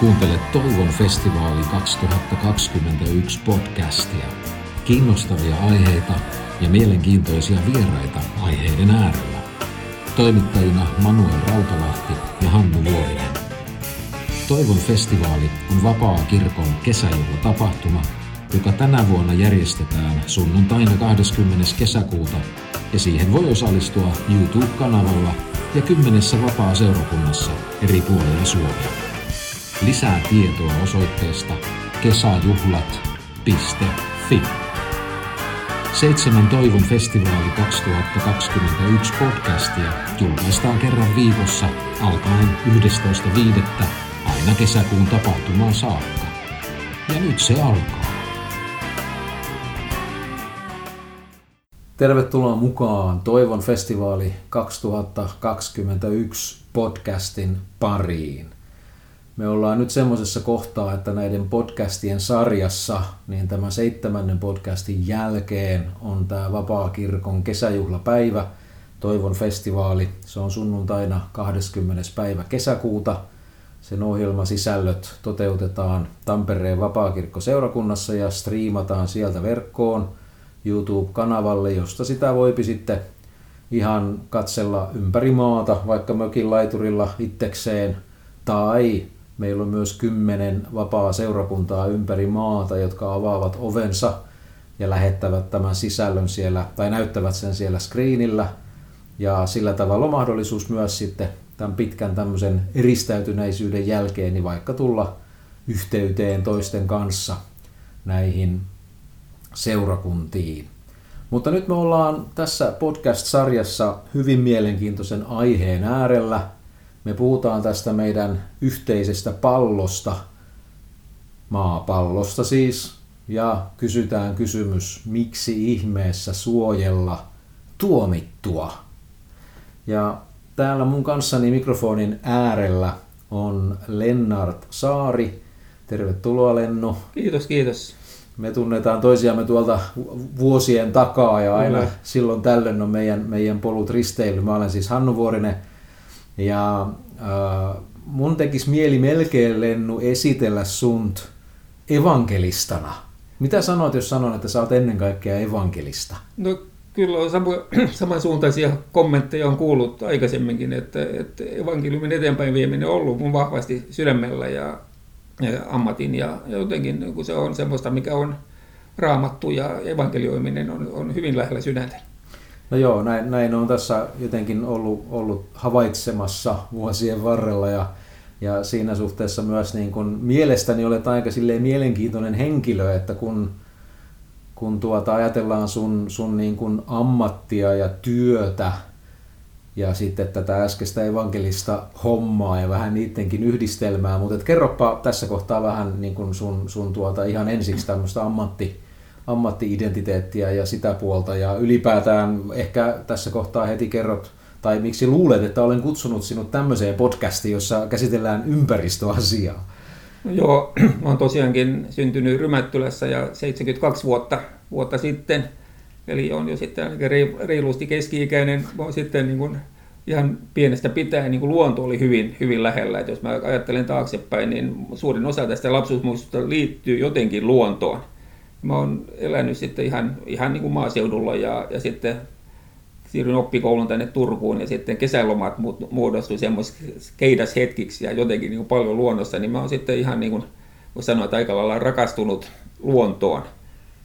Kuuntelet Toivon festivaali 2021 podcastia. Kiinnostavia aiheita ja mielenkiintoisia vieraita aiheiden äärellä. Toimittajina Manuel Rautalahti ja Hannu Vuorinen. Toivon festivaali on vapaa kirkon kesäjuhlatapahtuma, joka tänä vuonna järjestetään sunnuntaina 20. kesäkuuta ja siihen voi osallistua YouTube-kanavalla ja kymmenessä vapaa-seurakunnassa eri puolilla Suomea. Lisää tietoa osoitteesta kesäjuhlat.fi. Seitsemän Toivon festivaali 2021 podcastia julkaistaan kerran viikossa alkaen 11.5. aina kesäkuun tapahtumaan saakka. Ja nyt se alkaa. Tervetuloa mukaan Toivon festivaali 2021 podcastin pariin. Me ollaan nyt semmoisessa kohtaa, että näiden podcastien sarjassa, niin tämän seitsemännen podcastin jälkeen on tämä Vapaa-kirkon kesäjuhlapäivä, Toivon festivaali. Se on sunnuntaina 20. päivä kesäkuuta. Sen ohjelmasisällöt toteutetaan Tampereen Vapaakirkko-seurakunnassa ja striimataan sieltä verkkoon YouTube-kanavalle, josta sitä voipi sitten ihan katsella ympäri maata, vaikka mökin laiturilla itsekseen, tai Meillä on myös kymmenen vapaa seurakuntaa ympäri maata, jotka avaavat ovensa ja lähettävät tämän sisällön siellä, tai näyttävät sen siellä screenillä. Ja sillä tavalla on mahdollisuus myös sitten tämän pitkän tämmöisen eristäytyneisyyden jälkeen, niin vaikka tulla yhteyteen toisten kanssa näihin seurakuntiin. Mutta nyt me ollaan tässä podcast-sarjassa hyvin mielenkiintoisen aiheen äärellä – me puhutaan tästä meidän yhteisestä pallosta, maapallosta siis, ja kysytään kysymys, miksi ihmeessä suojella tuomittua. Ja täällä mun kanssani mikrofonin äärellä on Lennart Saari. Tervetuloa Lennu. Kiitos, kiitos. Me tunnetaan toisiamme tuolta vuosien takaa ja aina Kyllä. silloin tällöin on meidän, meidän polut risteily. Mä olen siis Hannu Vuorinen, ja äh, mun tekisi mieli melkein Lennu esitellä sunt evankelistana. Mitä sanot, jos sanon, että sä oot ennen kaikkea evankelista? No kyllä on samu, samansuuntaisia kommentteja on kuullut aikaisemminkin, että, että evankeliumin eteenpäin vieminen on ollut mun vahvasti sydämellä ja, ja ammatin ja, ja jotenkin kun se on semmoista, mikä on raamattu ja evankelioiminen on, on hyvin lähellä sydäntä. No joo, näin, näin on tässä jotenkin ollut, ollut havaitsemassa vuosien varrella ja, ja siinä suhteessa myös niin kun, mielestäni olet aika silleen mielenkiintoinen henkilö, että kun, kun tuota, ajatellaan sun, sun niin kun ammattia ja työtä ja sitten tätä äskeistä evankelista hommaa ja vähän niidenkin yhdistelmää, mutta kerropa tässä kohtaa vähän niin kun sun, sun tuota, ihan ensiksi tämmöistä ammatti, ammattiidentiteettiä ja sitä puolta ja ylipäätään ehkä tässä kohtaa heti kerrot tai miksi luulet, että olen kutsunut sinut tämmöiseen podcastiin, jossa käsitellään ympäristöasiaa? No joo, olen tosiaankin syntynyt Rymättylässä ja 72 vuotta, vuotta sitten, eli on jo sitten reilusti keski-ikäinen, mä sitten niin kuin ihan pienestä pitäen niin kuin luonto oli hyvin, hyvin lähellä. Et jos mä ajattelen taaksepäin, niin suurin osa tästä lapsuusmuistosta liittyy jotenkin luontoon mä oon elänyt sitten ihan, ihan niin kuin maaseudulla ja, ja sitten siirryin oppikoulun tänne Turkuun ja sitten kesälomat muodostui semmoisiksi keidashetkiksi ja jotenkin niin kuin paljon luonnossa, niin mä oon sitten ihan niin kuin, voi sanoa, että aika lailla rakastunut luontoon.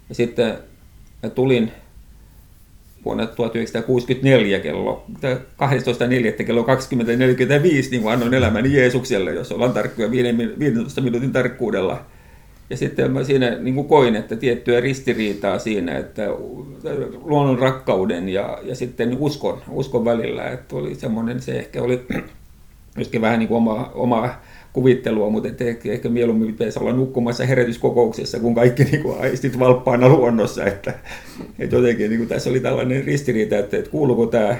Ja sitten mä tulin vuonna 1964 kello 12.4. kello 20.45, niin kuin annoin elämäni Jeesukselle, jos ollaan tarkkoja 15 minuutin tarkkuudella – ja sitten mä siinä niin kuin koin, että tiettyä ristiriitaa siinä, että luonnon rakkauden ja, ja sitten uskon, uskon välillä, että oli semmoinen, se ehkä oli myöskin vähän niin kuin oma, oma kuvittelua, mutta että ehkä, ehkä mieluummin pitäisi olla nukkumassa herätyskokouksessa, kun kaikki niin kuin aistit valppaana luonnossa, että, että jotenkin niin kuin tässä oli tällainen ristiriita, että, että kuuluuko tämä,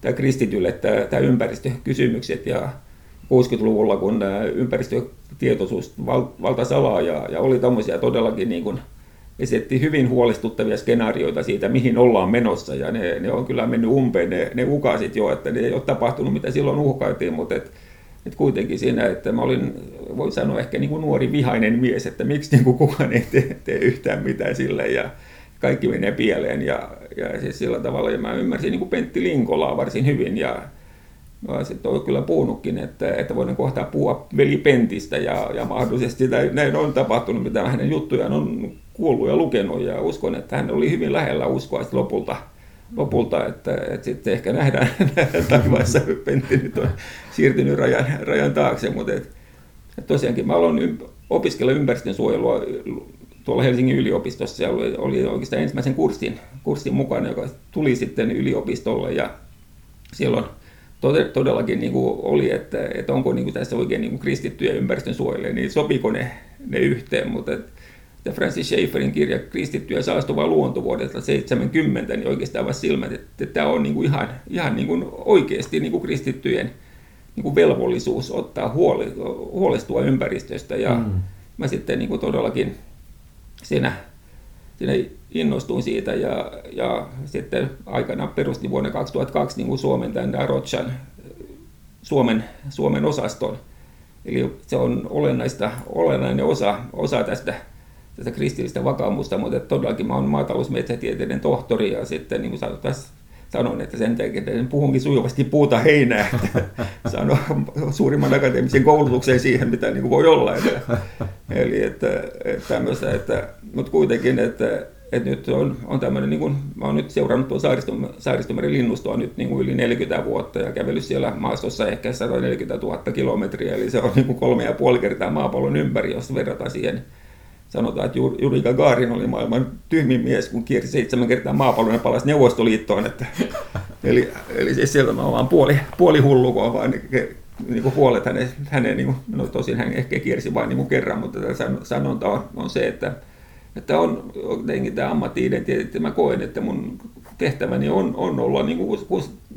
tämä kristitylle tämä, tämä ympäristökysymykset ja 60-luvulla, kun ympäristötietoisuus valtaisi alaa ja, ja oli tämmöisiä todellakin niin kuin esitti hyvin huolestuttavia skenaarioita siitä, mihin ollaan menossa, ja ne, ne on kyllä mennyt umpeen, ne, ne ukasit jo, että ne ei ole tapahtunut, mitä silloin uhkailtiin, mutta et, et kuitenkin siinä, että mä olin voi sanoa ehkä niin kuin nuori vihainen mies, että miksi niin kuin kukaan ei tee, tee yhtään mitään sille ja kaikki menee pieleen. Ja, ja siis sillä tavalla ja mä ymmärsin niin kuin Pentti Linkolaa varsin hyvin ja mä sitten olen kyllä puhunutkin, että, että voin kohta puhua veli Pentistä ja, ja mahdollisesti näin, näin on tapahtunut, mitä hänen juttujaan on kuullut ja lukenut. Ja uskon, että hän oli hyvin lähellä uskoa lopulta, lopulta että, että sitten ehkä nähdään, nähdään taivaassa, Pentti nyt on siirtynyt rajan, rajan taakse, mutta et, et tosiaankin mä aloin opiskella ympäristönsuojelua tuolla Helsingin yliopistossa. Ja oli, oli oikeastaan ensimmäisen kurssin, kurssin mukana, joka tuli sitten yliopistolle. Ja silloin todellakin niin kuin oli, että, että onko niin kuin tässä oikein niin kuin kristittyjä ympäristön suojelee, niin sopiko ne, ne yhteen, mutta että Francis Schaefferin kirja Kristitty ja saastuva luonto vuodelta 70, niin oikeastaan vasta silmät, että tämä on niin kuin ihan, ihan niin kuin oikeasti niin kuin kristittyjen niin kuin velvollisuus ottaa huoli, huolestua ympäristöstä. Ja mm. mä sitten niin kuin todellakin siinä, siinä innostuin siitä ja, ja sitten aikana perustin vuonna 2002 niin kuin Suomen tämän Rotchan Suomen, Suomen osaston. Eli se on olennaista, olennainen osa, osa tästä tätä kristillistä vakaumusta, mutta todellakin mä olen maatalousmetsätieteiden tohtori ja sitten niin kuin tässä sanoin, että sen takia puhunkin sujuvasti puuta heinää, saan suurimman akateemisen koulutuksen siihen, mitä niin kuin voi olla. Eli että, että että, mutta kuitenkin, että, että nyt on, on tämmöinen, niin kuin, mä olen nyt seurannut tuon Saaristom, Saaristomeren linnustoa nyt niin kuin yli 40 vuotta ja kävellyt siellä maastossa ehkä 140 000 kilometriä, eli se on niin kuin kolme ja puoli kertaa maapallon ympäri, jos verrataan siihen sanotaan, että Juri Gagarin oli maailman tyhmin mies, kun kiersi seitsemän kertaa maapallon ja palasi Neuvostoliittoon. Että, eli, eli siis sieltä mä vaan puoli, puoli hullu, kun vaan niin kuin huolet hänen, hänen niin kuin, no tosin hän ehkä kiersi vain niin kuin kerran, mutta tämä sanonta on, on se, että, että on jotenkin tämä ammatti-identiteetti, mä koen, että mun tehtäväni on, on olla niin kuin,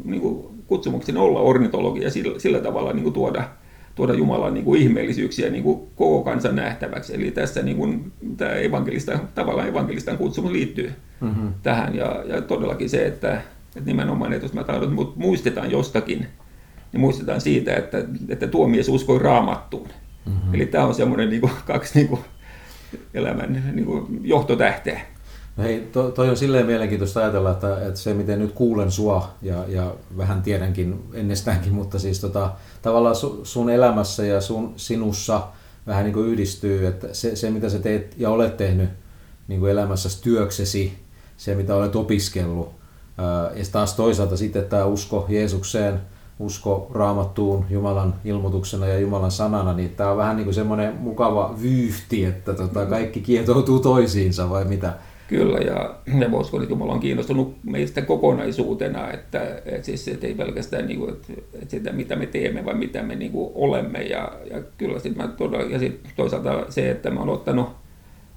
niin kuin kutsumukseni olla ornitologia sillä, sillä tavalla niin kuin tuoda, tuoda Jumalan niin kuin ihmeellisyyksiä niin kuin koko kansan nähtäväksi. Eli tässä niin kuin, tämä evankelista, tavallaan evankelistan kutsumus liittyy mm-hmm. tähän. Ja, ja todellakin se, että, että nimenomaan, että jos mä tahdon, että muistetaan jostakin, niin muistetaan siitä, että, että tuo mies uskoi raamattuun. Mm-hmm. Eli tämä on semmoinen niin kuin, kaksi niin kuin, elämän niin kuin, johtotähteä. No hei, to, toi on silleen mielenkiintoista ajatella, että, että se miten nyt kuulen sua ja, ja vähän tiedänkin ennestäänkin, mutta siis tota, tavallaan su, sun elämässä ja sun, sinussa vähän niin kuin yhdistyy, että se, se mitä sä teet ja olet tehnyt niin kuin elämässä työksesi, se mitä olet opiskellut, ja taas toisaalta sitten tämä usko Jeesukseen, usko raamattuun Jumalan ilmoituksena ja Jumalan sanana, niin tämä on vähän niin kuin semmoinen mukava vyyhti, että tota, kaikki kietoutuu toisiinsa vai mitä? Kyllä, ja me uskon, että Jumala on kiinnostunut meistä kokonaisuutena, että, että, siis, että ei pelkästään niin kuin, että, että sitä, mitä me teemme, vaan mitä me niin kuin olemme. Ja, ja kyllä sitten mä todella, ja sit toisaalta se, että mä olen ottanut,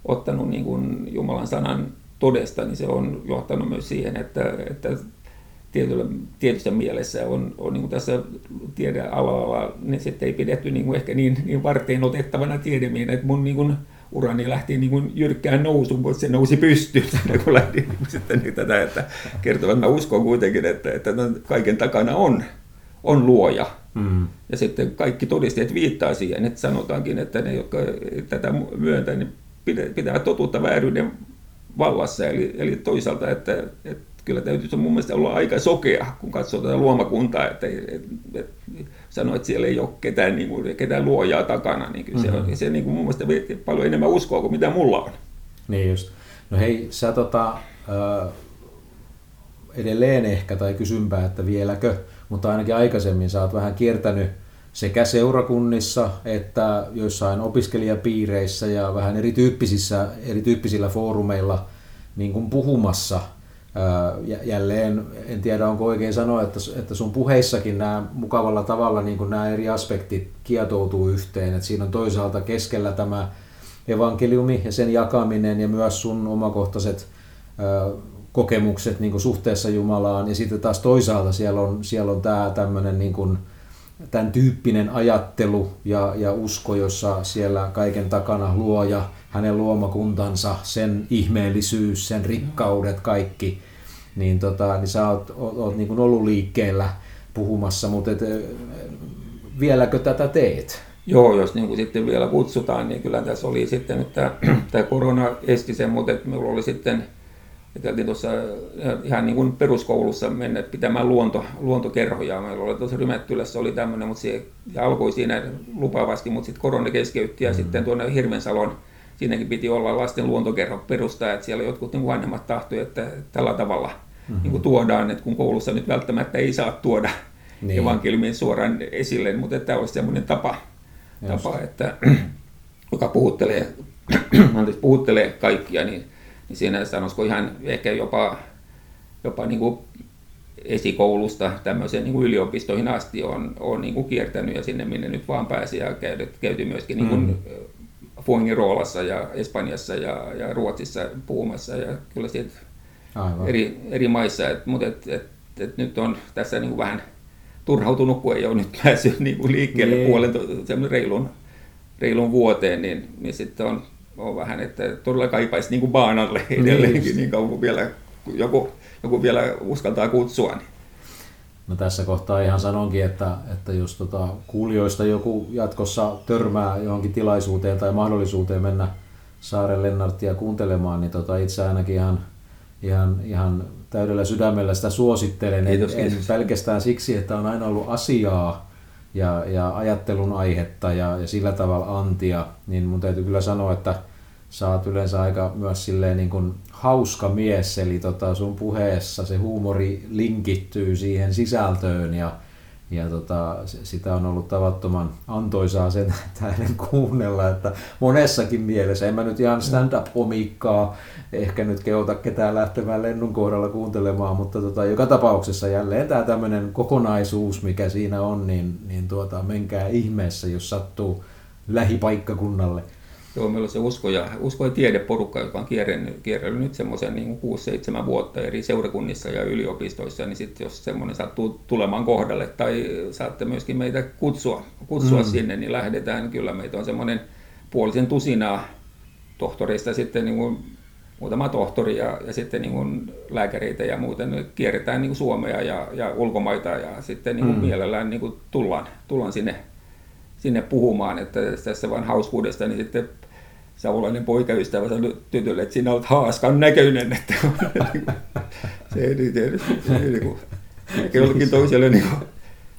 ottanut niin kuin Jumalan sanan todesta, niin se on johtanut myös siihen, että, että tietyllä, tietyssä mielessä on, on niin kuin tässä tiedealalla, niin sitten ei pidetty niin kuin ehkä niin, niin varteen otettavana tiedemiin, että mun niin kuin, urani lähti niin kuin jyrkkään nousuun, mutta se nousi pystyyn, kun lähti niin sitten niin tätä, että kertovat, mä uskon kuitenkin, että, että kaiken takana on, on luoja. Mm. Ja sitten kaikki todisteet viittaa siihen, että sanotaankin, että ne, jotka tätä myöntää, niin pitää totuutta vääryyden vallassa. Eli, eli toisaalta, että, että kyllä täytyy mun mielestä olla aika sokea, kun katsoo tätä luomakuntaa, että, että, että sanoo, että siellä ei ole ketään, niin kuin, ketään luojaa takana, niin kyllä mm-hmm. se, se niin kuin mun mielestä paljon enemmän uskoa kuin mitä mulla on. Niin just. No hei, sä tota, äh, edelleen ehkä, tai kysympää, että vieläkö, mutta ainakin aikaisemmin sä oot vähän kiertänyt sekä seurakunnissa että joissain opiskelijapiireissä ja vähän erityyppisissä, erityyppisillä foorumeilla niin kuin puhumassa – jälleen, en tiedä onko oikein sanoa, että, että sun puheissakin nämä mukavalla tavalla niin kuin nämä eri aspektit kietoutuu yhteen. Että siinä on toisaalta keskellä tämä evankeliumi ja sen jakaminen ja myös sun omakohtaiset kokemukset niin kuin suhteessa Jumalaan. Ja sitten taas toisaalta siellä on, siellä on tämä tämmöinen niin kuin, tämän tyyppinen ajattelu ja, ja usko, jossa siellä kaiken takana luoja, hänen luomakuntansa, sen ihmeellisyys, sen rikkaudet, kaikki, niin, tota, niin sä oot, oot, oot niin kuin ollut liikkeellä puhumassa, mutta et, vieläkö tätä teet? Joo, jos niin kuin sitten vielä kutsutaan, niin kyllä tässä oli sitten, että tämä korona esti sen, mutta että minulla oli sitten, että tuossa ihan niin kuin peruskoulussa mennä pitämään luonto, luontokerhoja. Meillä oli tuossa Rymättylässä oli tämmöinen, mutta se alkoi siinä lupaavasti, mutta sitten korona keskeytti ja mm. sitten tuonne Hirvensalon siinäkin piti olla lasten luontokerho perustaa, että siellä jotkut niin vanhemmat tahtoivat, että tällä tavalla mm-hmm. niin kuin tuodaan, että kun koulussa nyt välttämättä ei saa tuoda niin. evankeliumin suoraan esille, mutta tämä olisi semmoinen tapa, tapa että, joka puhuttelee, anteeksi, puhuttelee kaikkia, niin, niin siinä sanoisiko ihan ehkä jopa, jopa niin kuin esikoulusta tämmöiseen niin kuin yliopistoihin asti on, on niin kuin kiertänyt ja sinne minne nyt vaan pääsi ja käyty, käyty myöskin niin kuin mm. Fuengiroolassa ja Espanjassa ja, ja Ruotsissa puhumassa ja kyllä siitä eri, eri maissa, et, mutta et, et, et nyt on tässä niin kuin vähän turhautunut, kun ei ole nyt päässyt niin kuin liikkeelle niin. puolen reilun, reilun vuoteen, niin, niin sitten on, on vähän, että todella kaipaisi niin kuin baanalle edelleenkin niin, niin kauan vielä joku, joku vielä uskaltaa kutsua. Niin. No tässä kohtaa ihan sanonkin, että, että jos tota, kuulijoista joku jatkossa törmää johonkin tilaisuuteen tai mahdollisuuteen mennä Saaren Lennarttia kuuntelemaan, niin tota, itse ainakin ihan, ihan, ihan täydellä sydämellä sitä suosittelen. Kiitos, en, kiitos. en pelkästään siksi, että on aina ollut asiaa ja, ja ajattelun aihetta ja, ja sillä tavalla antia, niin mun täytyy kyllä sanoa, että sä oot yleensä aika myös silleen niin kuin hauska mies, eli tota sun puheessa se huumori linkittyy siihen sisältöön ja, ja tota, sitä on ollut tavattoman antoisaa sen tähden kuunnella, että monessakin mielessä, en mä nyt ihan stand-up-omikkaa ehkä nyt kehota ketään lähtemään lennun kohdalla kuuntelemaan, mutta tota, joka tapauksessa jälleen tämä tämmöinen kokonaisuus, mikä siinä on, niin, niin tuota, menkää ihmeessä, jos sattuu lähipaikkakunnalle – Joo, meillä on se usko ja, usko ja tiedeporukka, joka on kierrellyt, kierrellyt nyt semmoisen niin 6-7 vuotta eri seurakunnissa ja yliopistoissa, niin sitten jos semmoinen sattuu tulemaan kohdalle tai saatte myöskin meitä kutsua, kutsua mm. sinne, niin lähdetään. Kyllä meitä on semmoinen puolisen tusinaa tohtoreista sitten niin kuin muutama tohtori ja, ja sitten niin kuin lääkäreitä ja muuten kierretään niin kuin Suomea ja, ja ulkomaita ja sitten niin kuin mm. mielellään niin kuin tullaan, tullaan sinne, sinne puhumaan, että tässä vain hauskuudesta, niin sitten savolainen poikaystävä sanoi tytölle, että sinä olet haaskan näköinen, että se ei tietysti, se ei niin ehkä jollekin toiselle niin kuin,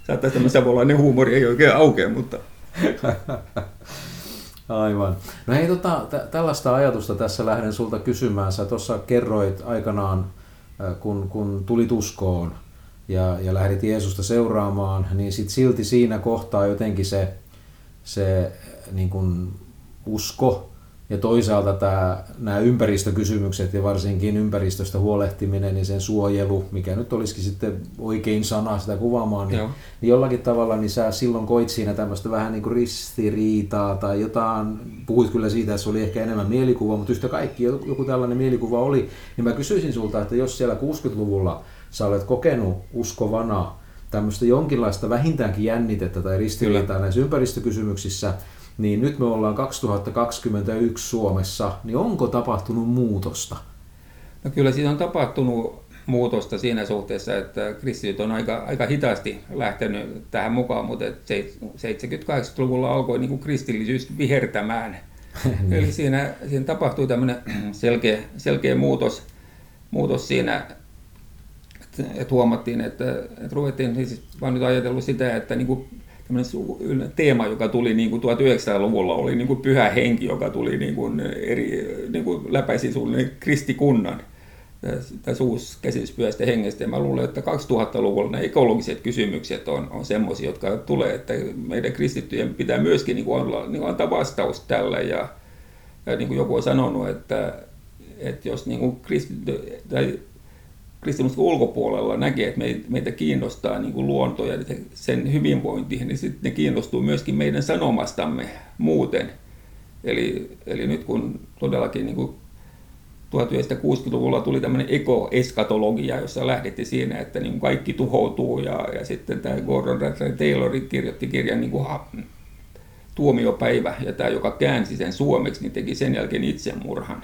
saattaisi tämä savolainen huumori ei oikein aukea, mutta... Aivan. No hei, tota, t- tällaista ajatusta tässä lähden sulta kysymään. Sä tuossa kerroit aikanaan, kun, kun tulit uskoon ja, ja lähdit Jeesusta seuraamaan, niin sit silti siinä kohtaa jotenkin se, se niin kun usko ja toisaalta tämä, nämä ympäristökysymykset ja varsinkin ympäristöstä huolehtiminen ja sen suojelu, mikä nyt olisikin sitten oikein sana sitä kuvaamaan, niin, niin jollakin tavalla niin sä silloin koit siinä tämmöistä vähän niin kuin ristiriitaa tai jotain, puhuit kyllä siitä, että se oli ehkä enemmän mielikuva, mutta yhtä kaikki joku tällainen mielikuva oli, niin mä kysyisin sulta, että jos siellä 60-luvulla sä olet kokenut uskovana tämmöistä jonkinlaista vähintäänkin jännitettä tai ristiriitaa näissä ympäristökysymyksissä, niin nyt me ollaan 2021 Suomessa, niin onko tapahtunut muutosta? No kyllä siinä on tapahtunut muutosta siinä suhteessa, että kristityt on aika, aika hitaasti lähtenyt tähän mukaan, mutta 70-80-luvulla alkoi niin kuin kristillisyys vihertämään. niin. Eli siinä, siinä tapahtui tämmöinen selkeä, selkeä muutos, muutos siinä, että, että huomattiin, että, että ruvettiin, siis vaan nyt ajatellut sitä, että niin kuin teema, joka tuli niin kuin 1900-luvulla, oli niin kuin pyhä henki, joka tuli niin kuin eri, niin kuin läpäisi sulle kristikunnan tässä uusi käsitys pyhästä hengestä. Ja mä luulen, että 2000-luvulla ne ekologiset kysymykset on, on semmoisia, jotka tulee, että meidän kristittyjen pitää myöskin niin kuin olla, niin kuin antaa vastaus tälle. Ja, ja niin kuin joku on sanonut, että, että jos niin kuin kristitty, tai kristinuskon ulkopuolella näkee, että meitä kiinnostaa niin kuin luonto ja sen hyvinvointi, niin sitten ne kiinnostuu myöskin meidän sanomastamme muuten. Eli, eli nyt kun todellakin niin kuin 1960-luvulla tuli tämmöinen ekoeskatologia, jossa lähdettiin siinä, että niin kaikki tuhoutuu ja, ja sitten tämä Gordon Rattler Taylor kirjoitti kirjan niin kuin tuomiopäivä ja tämä, joka käänsi sen suomeksi, niin teki sen jälkeen itsemurhan.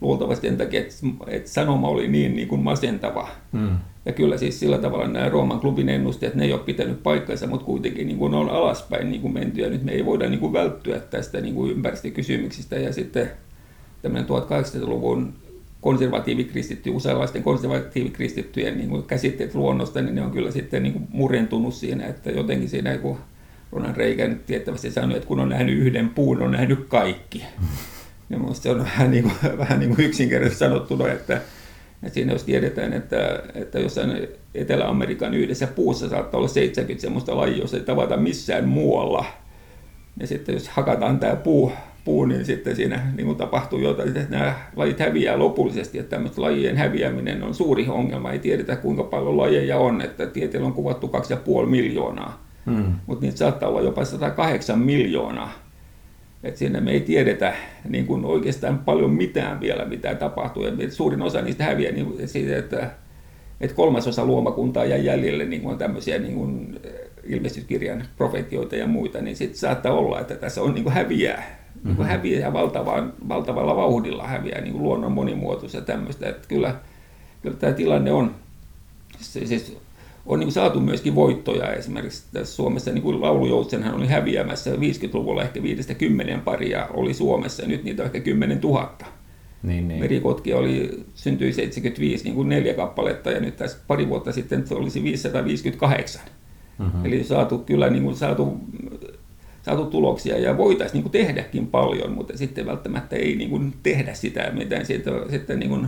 Luultavasti sen takia, että, että sanoma oli niin, niin kuin masentava. Mm. Ja kyllä siis sillä tavalla nämä Rooman klubin ennusteet, ne ei ole pitänyt paikkansa, mutta kuitenkin niin kuin on alaspäin niin kuin menty ja nyt me ei voida niin kuin välttyä tästä niin kuin ympäristökysymyksistä ja sitten tämmöinen 1800-luvun konservatiivikristitty, useanlaisten konservatiivikristittyjen niin kuin käsitteet luonnosta, niin ne on kyllä sitten niin kuin murentunut siinä, että jotenkin siinä kun Ronald Reagan tiettävästi sanoi, että kun on nähnyt yhden puun, on nähnyt kaikki. Ja minusta se on vähän, niin kuin, vähän niin kuin yksinkertaisesti sanottuna, että, että siinä jos tiedetään, että, että jossain Etelä-Amerikan yhdessä puussa saattaa olla 70 sellaista lajia, jos ei tavata missään muualla. Ja sitten jos hakataan tämä puu, puu niin sitten siinä niin kuin tapahtuu jotain, että nämä lajit häviää lopullisesti. Että tämmöistä lajien häviäminen on suuri ongelma. Ei tiedetä kuinka paljon lajeja on, että tieteellä on kuvattu 2,5 miljoonaa. Hmm. Mutta niitä saattaa olla jopa 108 miljoonaa että siinä me ei tiedetä niin kuin oikeastaan paljon mitään vielä, mitä tapahtuu. Ja suurin osa niistä häviää niin siitä, että, että kolmasosa luomakuntaa jää jäljelle, niin kuin tämmöisiä niin kuin eh, ilmestyskirjan profetioita ja muita, niin sitten saattaa olla, että tässä on niin kuin häviää, niin kuin mhm. häviää valtavaa, valtavalla vauhdilla häviää niin kuin luonnon monimuotoisuus ja tämmöistä. Että kyllä, kyllä tämä tilanne on, siis on niin saatu myöskin voittoja. Esimerkiksi tässä Suomessa niin laulujoutsenhan oli häviämässä 50-luvulla ehkä 50 paria oli Suomessa ja nyt niitä on ehkä 10 000. Niin, niin. Merikotki oli, syntyi 75 niin kuin neljä kappaletta ja nyt tässä pari vuotta sitten se olisi 558. Mm-hmm. Eli saatu kyllä niin kuin saatu, saatu tuloksia ja voitaisiin niin tehdäkin paljon, mutta sitten välttämättä ei niin kuin tehdä sitä, mitä sitten, sitten niin kuin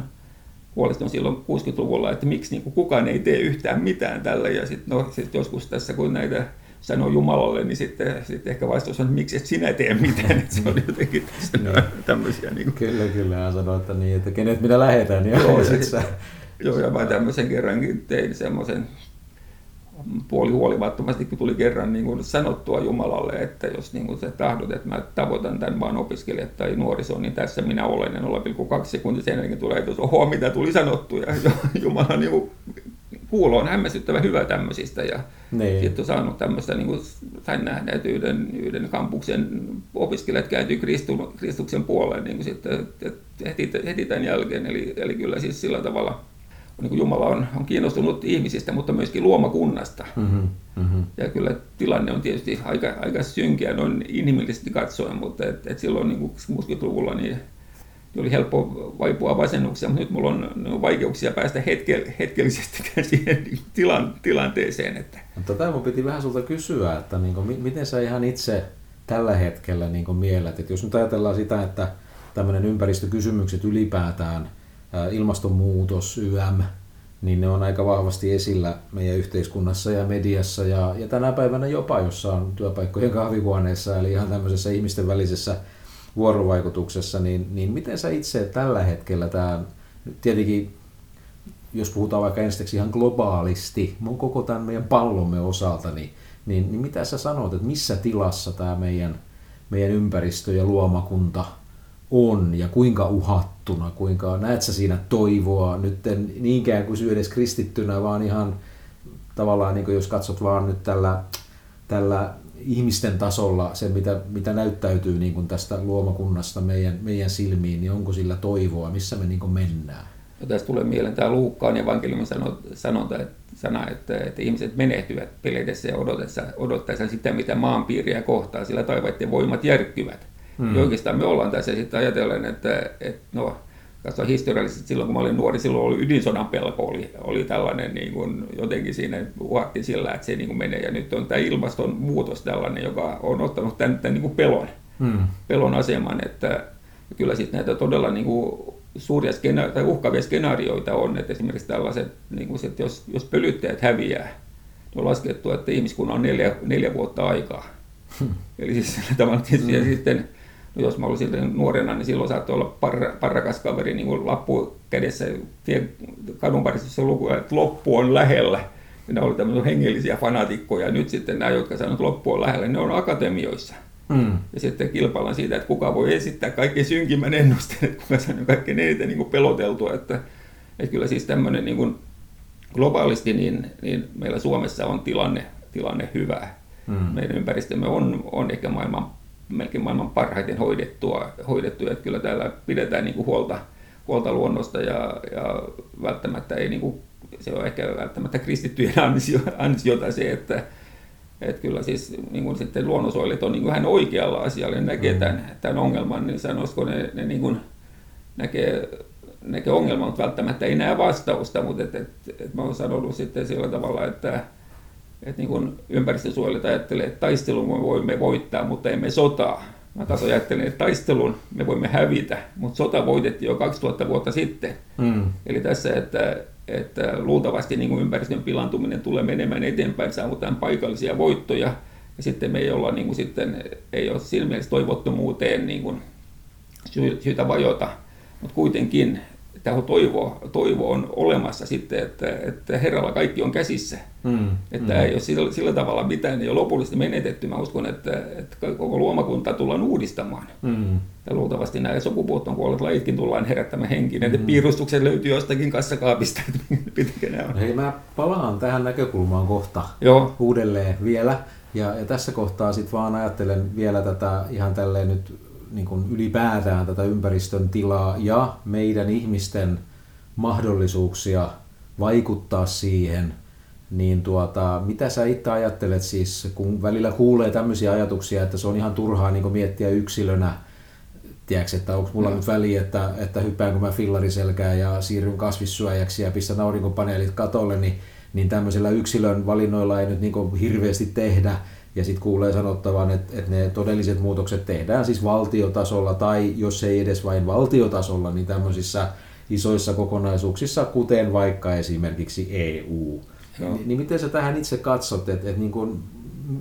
huolestunut silloin 60-luvulla, että miksi niin kuin kukaan ei tee yhtään mitään tällä. Ja sitten no, sit joskus tässä, kun näitä sanoo Jumalalle, niin sitten, sitten ehkä vastaus on, että miksi et sinä tee mitään. Että se on jotenkin tästä no. tämmöisiä. Niin kuin. Kyllä, kyllä. Hän sanoi, että, niin, että kenet minä lähetän, niin joo, ja, Joo, ja mä tämmöisen kerrankin tein semmoisen puoli huolimattomasti, kun tuli kerran niin kuin sanottua Jumalalle, että jos niin kuin sä tahdot, että mä tavoitan tämän vaan opiskelijat tai nuorisoon, niin tässä minä olen. Ja 0,2 sekuntia sen jälkeen tulee, että oho, mitä tuli sanottu. Ja Jumala niin kuin, kuulo on hämmästyttävän hyvä tämmöisistä. Ja niin. sitten on saanut tämmöistä, niin kuin sain nähdä, että yhden, yhden kampuksen opiskelijat kääntyy Kristuksen puoleen niin kuin sitten, heti, heti tämän jälkeen. Eli, eli kyllä siis sillä tavalla niin kuin Jumala on, on kiinnostunut ihmisistä, mutta myöskin luomakunnasta. Mm-hmm, mm-hmm. Ja kyllä tilanne on tietysti aika, aika synkeä noin inhimillisesti katsoen, mutta et, et silloin niin 60-luvulla niin, niin oli helppo vaipua vasennuksia, mutta nyt mulla on, on vaikeuksia päästä hetke, hetkellisesti siihen tilan, tilanteeseen. Että. Mutta tämä mun piti vähän sulta kysyä, että niin kuin, miten sä ihan itse tällä hetkellä niin kuin mielet, että jos nyt ajatellaan sitä, että tämmöinen ympäristökysymykset ylipäätään – ilmastonmuutos, YM, niin ne on aika vahvasti esillä meidän yhteiskunnassa ja mediassa ja, ja tänä päivänä jopa jossain työpaikkojen kahvihuoneessa, eli ihan tämmöisessä ihmisten välisessä vuorovaikutuksessa, niin, niin miten sä itse tällä hetkellä tämä, tietenkin jos puhutaan vaikka ensiksi ihan globaalisti, mun koko tämän meidän pallomme osalta, niin, niin, niin mitä sä sanot, että missä tilassa tämä meidän, meidän ympäristö ja luomakunta on ja kuinka uhattuna, kuinka näet sä siinä toivoa, nyt en niinkään kuin edes kristittynä, vaan ihan tavallaan niin jos katsot vaan nyt tällä, tällä ihmisten tasolla se, mitä, mitä näyttäytyy niin kuin tästä luomakunnasta meidän, meidän silmiin, niin onko sillä toivoa, missä me niin mennään? No, tässä tulee mieleen tämä Luukkaan ja vankeliumin sanonta, että, sana, että, että ihmiset menehtyvät peletessä ja odottaessa sitä, mitä maanpiiriä kohtaa, sillä taivaiden voimat järkkyvät. Mm. Ja oikeastaan me ollaan tässä sitten ajatellen, että, että no, katsoa historiallisesti silloin, kun mä olin nuori, silloin oli ydinsodan pelko, oli, oli tällainen niin kuin, jotenkin siinä uhattiin sillä, että se niin kuin menee. Ja nyt on tämä ilmastonmuutos tällainen, joka on ottanut tämän, tämän niin kuin pelon, mm. pelon aseman, että kyllä sitten näitä todella niin kuin, suuria skena- tai uhkavia skenaarioita on, että esimerkiksi tällaiset, niin kuin, että jos, jos pölyttäjät häviää, niin on laskettu, että ihmiskunnan on neljä, neljä vuotta aikaa. Hmm. Eli siis tavallaan tietysti, hmm. ja sitten jos mä olisin nuorena, niin silloin saattoi olla parra, parrakas kaveri niin kuin lappu kädessä kadun parissa luku, että loppu on lähellä. Ja ne oli tämmöisiä hengellisiä fanaatikkoja. Ja nyt sitten nämä, jotka sanovat, että loppu on lähellä, ne on akatemioissa. Mm. Ja sitten kilpaillaan siitä, että kuka voi esittää kaikkein synkimmän ennusteen, että kuka sanoo kaikkein eniten niin kuin peloteltua. Että, että kyllä siis tämmöinen niin kuin globaalisti, niin, niin meillä Suomessa on tilanne, tilanne hyvä. Mm. Meidän ympäristömme on, on ehkä maailman melkein maailman parhaiten hoidettua, hoidettua että kyllä täällä pidetään niin kuin huolta, huolta luonnosta ja, ja välttämättä ei niin kuin, se on ehkä välttämättä kristittyjen ansio, ansiota se, että, että kyllä siis niin kuin sitten luonnonsuojelijat on niin kuin hän oikealla asialla ja näkee mm. tämän, tämän ongelman, niin sanoisiko ne, ne niin kuin näkee, näkee ongelman, mutta välttämättä ei näe vastausta, mutta et, et, et mä oon sanonut sitten sillä tavalla, että että niin kuin ympäristösuojelijat ajattelee, että taistelun me voimme voittaa, mutta emme sotaa. Mä taas ajattelen, että taistelun me voimme hävitä, mutta sota voitettiin jo 2000 vuotta sitten. Mm. Eli tässä, että, että luultavasti niin kuin ympäristön pilantuminen tulee menemään eteenpäin, saavutaan paikallisia voittoja, ja sitten me ei olla niin kuin sitten, ei ole siinä mielessä toivottomuuteen niin kuin syytä vajota, mutta kuitenkin tämä toivo, toivo on olemassa sitten, että, että Herralla kaikki on käsissä. Mm, että mm. ei ole sillä, sillä tavalla mitään, ei ole lopullisesti menetetty. Mä uskon, että, että koko luomakunta tullaan uudistamaan. Mm. Ja luultavasti nämä sukupuuttoon kuolleet lajitkin tullaan herättämään henkiin. Mm. piirustukset löytyy jostakin kassakaapista, että nämä on. Hei, mä palaan tähän näkökulmaan kohta Joo. uudelleen vielä. Ja, ja tässä kohtaa sitten vaan ajattelen vielä tätä ihan tälleen nyt niin kuin ylipäätään tätä ympäristön tilaa ja meidän ihmisten mahdollisuuksia vaikuttaa siihen, niin tuota, mitä sä itse ajattelet siis, kun välillä kuulee tämmöisiä ajatuksia, että se on ihan turhaa niin miettiä yksilönä, tiedätkö, että onko mulla no. nyt väliä, että, että hyppäänkö mä fillariselkään ja siirryn kasvissyöjäksi ja pistän aurinkopaneelit katolle, niin, niin tämmöisellä yksilön valinnoilla ei nyt niin hirveästi tehdä ja sitten kuulee sanottavan, että, että ne todelliset muutokset tehdään siis valtiotasolla tai jos ei edes vain valtiotasolla, niin tämmöisissä isoissa kokonaisuuksissa, kuten vaikka esimerkiksi EU. Ni, niin miten sä tähän itse katsot, että, että niin kuin,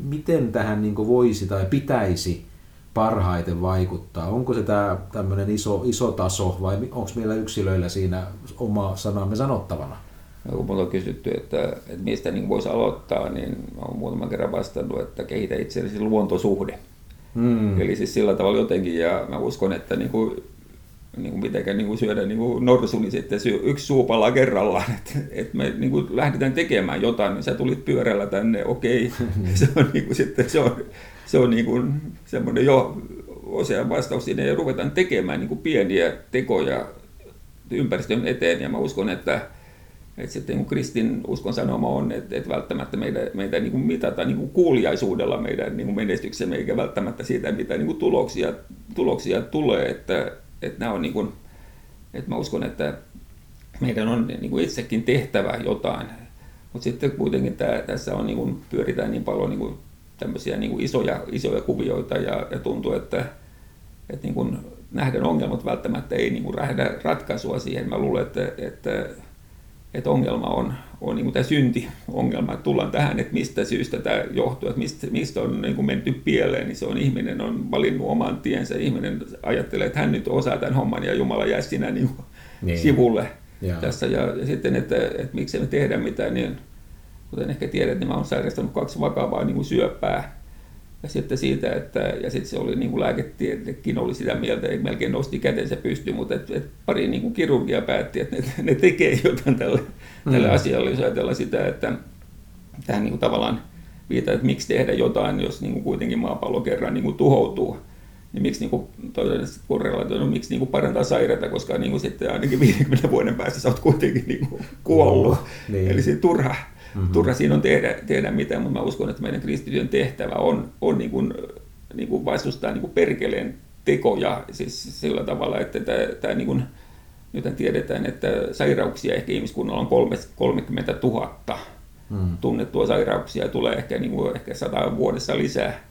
miten tähän niin kuin voisi tai pitäisi parhaiten vaikuttaa? Onko se tämä tämmöinen iso, iso taso vai onko meillä yksilöillä siinä oma sanamme sanottavana? Kun minulla on kysytty, että, että mistä niin voisi aloittaa, niin olen muutaman kerran vastannut, että kehitä itsellesi luontosuhde. Hmm. Eli siis sillä tavalla jotenkin, ja mä uskon, että niin kuin, niin kuin mitenkään niin kuin syödä niin kuin norsu, niin sitten yksi suupala kerrallaan, että, että me niin kuin lähdetään tekemään jotain, niin sä tulit pyörällä tänne, okei, se on niin kuin sitten, se on, se on niin kuin semmoinen jo osia vastaus siinä, ja ruvetaan tekemään niin kuin pieniä tekoja ympäristön eteen, ja mä uskon, että että sitten niin kristin uskon sanoma on, että, että välttämättä meitä, meitä niin kuin mitata niin kuin kuuliaisuudella meidän niin kuin menestyksemme, eikä välttämättä siitä, mitä niin kuin tuloksia, tuloksia tulee. Että, että, nämä on niin kuin, että mä uskon, että meidän on niin kuin itsekin tehtävä jotain. Mutta sitten kuitenkin tämä, tässä on, niin kuin, pyöritään niin paljon niin kuin tämmöisiä niin kuin isoja, isoja kuvioita ja, ja tuntuu, että, että niin kuin nähdään ongelmat välttämättä ei niin kuin ratkaisua siihen. Mä luulen, että, että että ongelma on, on niin tämä syntiongelma, että tullaan tähän, että mistä syystä tämä johtuu, että mistä, mistä on niin kuin menty pieleen, niin se on ihminen on valinnut oman tiensä, ihminen ajattelee, että hän nyt osaa tämän homman ja Jumala jää sinä niin niin. sivulle ja. tässä. Ja, ja sitten, että, että miksi me tehdä mitään, niin kuten ehkä tiedät, niin mä olen sairastanut kaksi vakavaa niin kuin syöpää ja sitten siitä, että, ja sitten se oli niin kuin lääketiedekin oli sitä mieltä, että melkein nosti kätensä pystyyn, mutta et, et pari niin kuin kirurgia päätti, että ne, ne tekee jotain tälle, mm. tälle asialle, jos ajatellaan sitä, että tähän niin kuin tavallaan viittaa, että miksi tehdä jotain, jos niin kuin kuitenkin maapallo kerran niin kuin tuhoutuu niin miksi niin kuin, korrelaatio, no, miksi niin kuin parantaa sairaita, koska niin kuin sitten ainakin 50 vuoden päästä sä oot kuitenkin niin kuin kuollut. Oh, niin. Eli se turha, Mm-hmm. Turha siinä on tehdä, tehdä mitään, mutta mä uskon, että meidän kristityön tehtävä on, on niin kuin, niin kuin vastustaa niin kuin perkeleen tekoja siis sillä tavalla, että tämä, tämä niin kuin, nyt tiedetään, että sairauksia ehkä ihmiskunnalla on 30 000 mm. tunnettua sairauksia ja tulee ehkä, niin kuin, ehkä 100 vuodessa lisää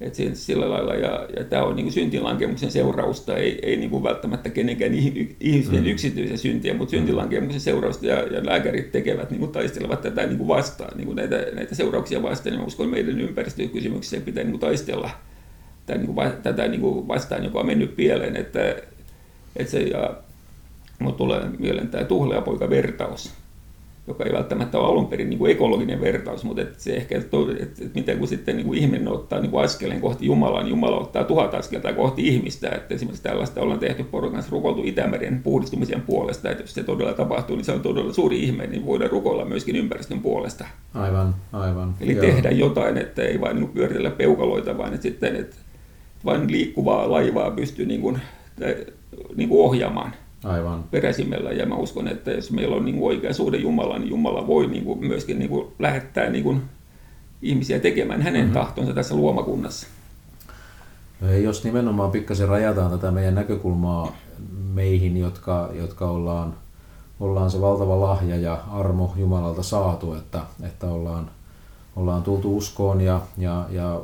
et sillä lailla, ja, ja tämä on niin syntilankemuksen seurausta, ei, ei niin kuin välttämättä kenenkään ihmisten mm. yksityisen syntiä, mutta syntilankemuksen seurausta, ja, ja lääkärit tekevät, niin kuin taistelevat tätä niin kuin vastaan, niin kuin näitä, näitä seurauksia vastaan, niin uskon, meidän ympäristökysymyksiä pitää niin kuin taistella tätä, niin kuin, tätä niin kuin vastaan, joka on mennyt pieleen, että, että se, ja, mutta tulee mieleen tämä tuhlaajapoika-vertaus, joka ei välttämättä ole alun perin niin kuin ekologinen vertaus, mutta että se ehkä, että, että miten kun sitten niin kuin ihminen ottaa niin kuin askeleen kohti Jumalaa, niin Jumala ottaa tuhat askelta kohti ihmistä. Että esimerkiksi tällaista ollaan tehty porukan rukoiltu Itämeren puhdistumisen puolesta, että jos se todella tapahtuu, niin se on todella suuri ihme, niin voidaan rukoilla myöskin ympäristön puolesta. Aivan, aivan. Eli Joo. tehdä jotain, että ei vain niin pyöritellä peukaloita, vaan että sitten että vain liikkuvaa laivaa pystyy niin kuin, niin kuin ohjaamaan Aivan. peräsimellä. Ja mä uskon, että jos meillä on niin kuin oikea suhde Jumala, niin Jumala voi niin kuin myöskin niin kuin lähettää niin kuin ihmisiä tekemään hänen mm-hmm. tahtonsa tässä luomakunnassa. No jos nimenomaan pikkasen rajataan tätä meidän näkökulmaa meihin, jotka, jotka ollaan, ollaan se valtava lahja ja armo Jumalalta saatu, että, että ollaan, ollaan tultu uskoon ja, ja, ja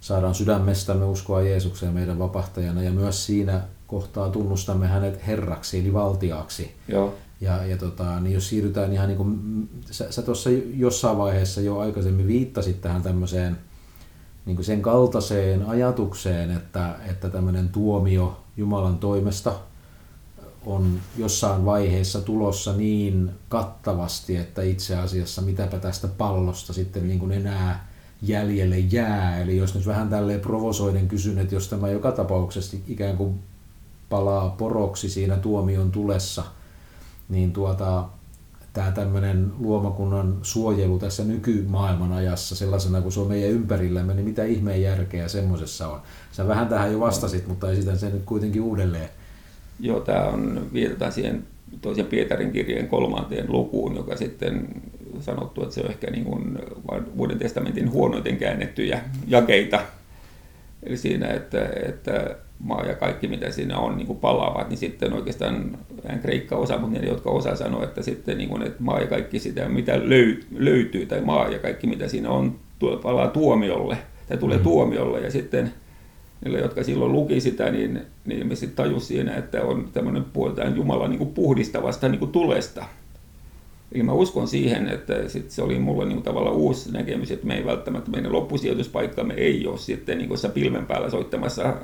saadaan sydämestämme uskoa Jeesukseen meidän vapahtajana ja myös siinä kohtaa tunnustamme hänet herraksi eli valtiaaksi. Joo. Ja, ja tota, niin jos siirrytään ihan niin kuin, sä, sä tuossa jossain vaiheessa jo aikaisemmin viittasit tähän tämmöiseen niin kuin sen kaltaiseen ajatukseen, että, että tämmöinen tuomio Jumalan toimesta on jossain vaiheessa tulossa niin kattavasti, että itse asiassa mitäpä tästä pallosta sitten niin kuin enää jäljelle jää. Eli jos nyt vähän tälleen provosoiden kysyn, että jos tämä joka tapauksessa ikään kuin palaa poroksi siinä tuomion tulessa, niin tuota, tämä tämmöinen luomakunnan suojelu tässä nykymaailman ajassa sellaisena kuin se on meidän ympärillämme, niin mitä ihmeen järkeä semmoisessa on? Sä vähän tähän jo vastasit, mutta esitän sen nyt kuitenkin uudelleen. Joo, tämä on, viitataan siihen toisen Pietarin kirjeen kolmanteen lukuun, joka sitten sanottu, että se on ehkä niin Uuden testamentin huonoiten käännettyjä jakeita. Eli siinä, että, että maa ja kaikki mitä siinä on niin kuin palaavat, niin sitten oikeastaan en kreikka osa, mutta ne, jotka osaa sanoa, että sitten niin kuin, että maa ja kaikki sitä, mitä löytyy, tai maa ja kaikki mitä siinä on, palaa tuomiolle, tai tulee mm. tuomiolle, ja sitten niille, jotka silloin luki sitä, niin, niin ilmeisesti tajus siinä, että on tämmöinen puoltaan Jumalan niin kuin puhdistavasta niin kuin tulesta. Eli mä uskon siihen, että sit se oli mulle niin tavallaan uusi näkemys, että me ei välttämättä meidän loppusijoituspaikkamme ei ole sitten niin kuin pilven päällä soittamassa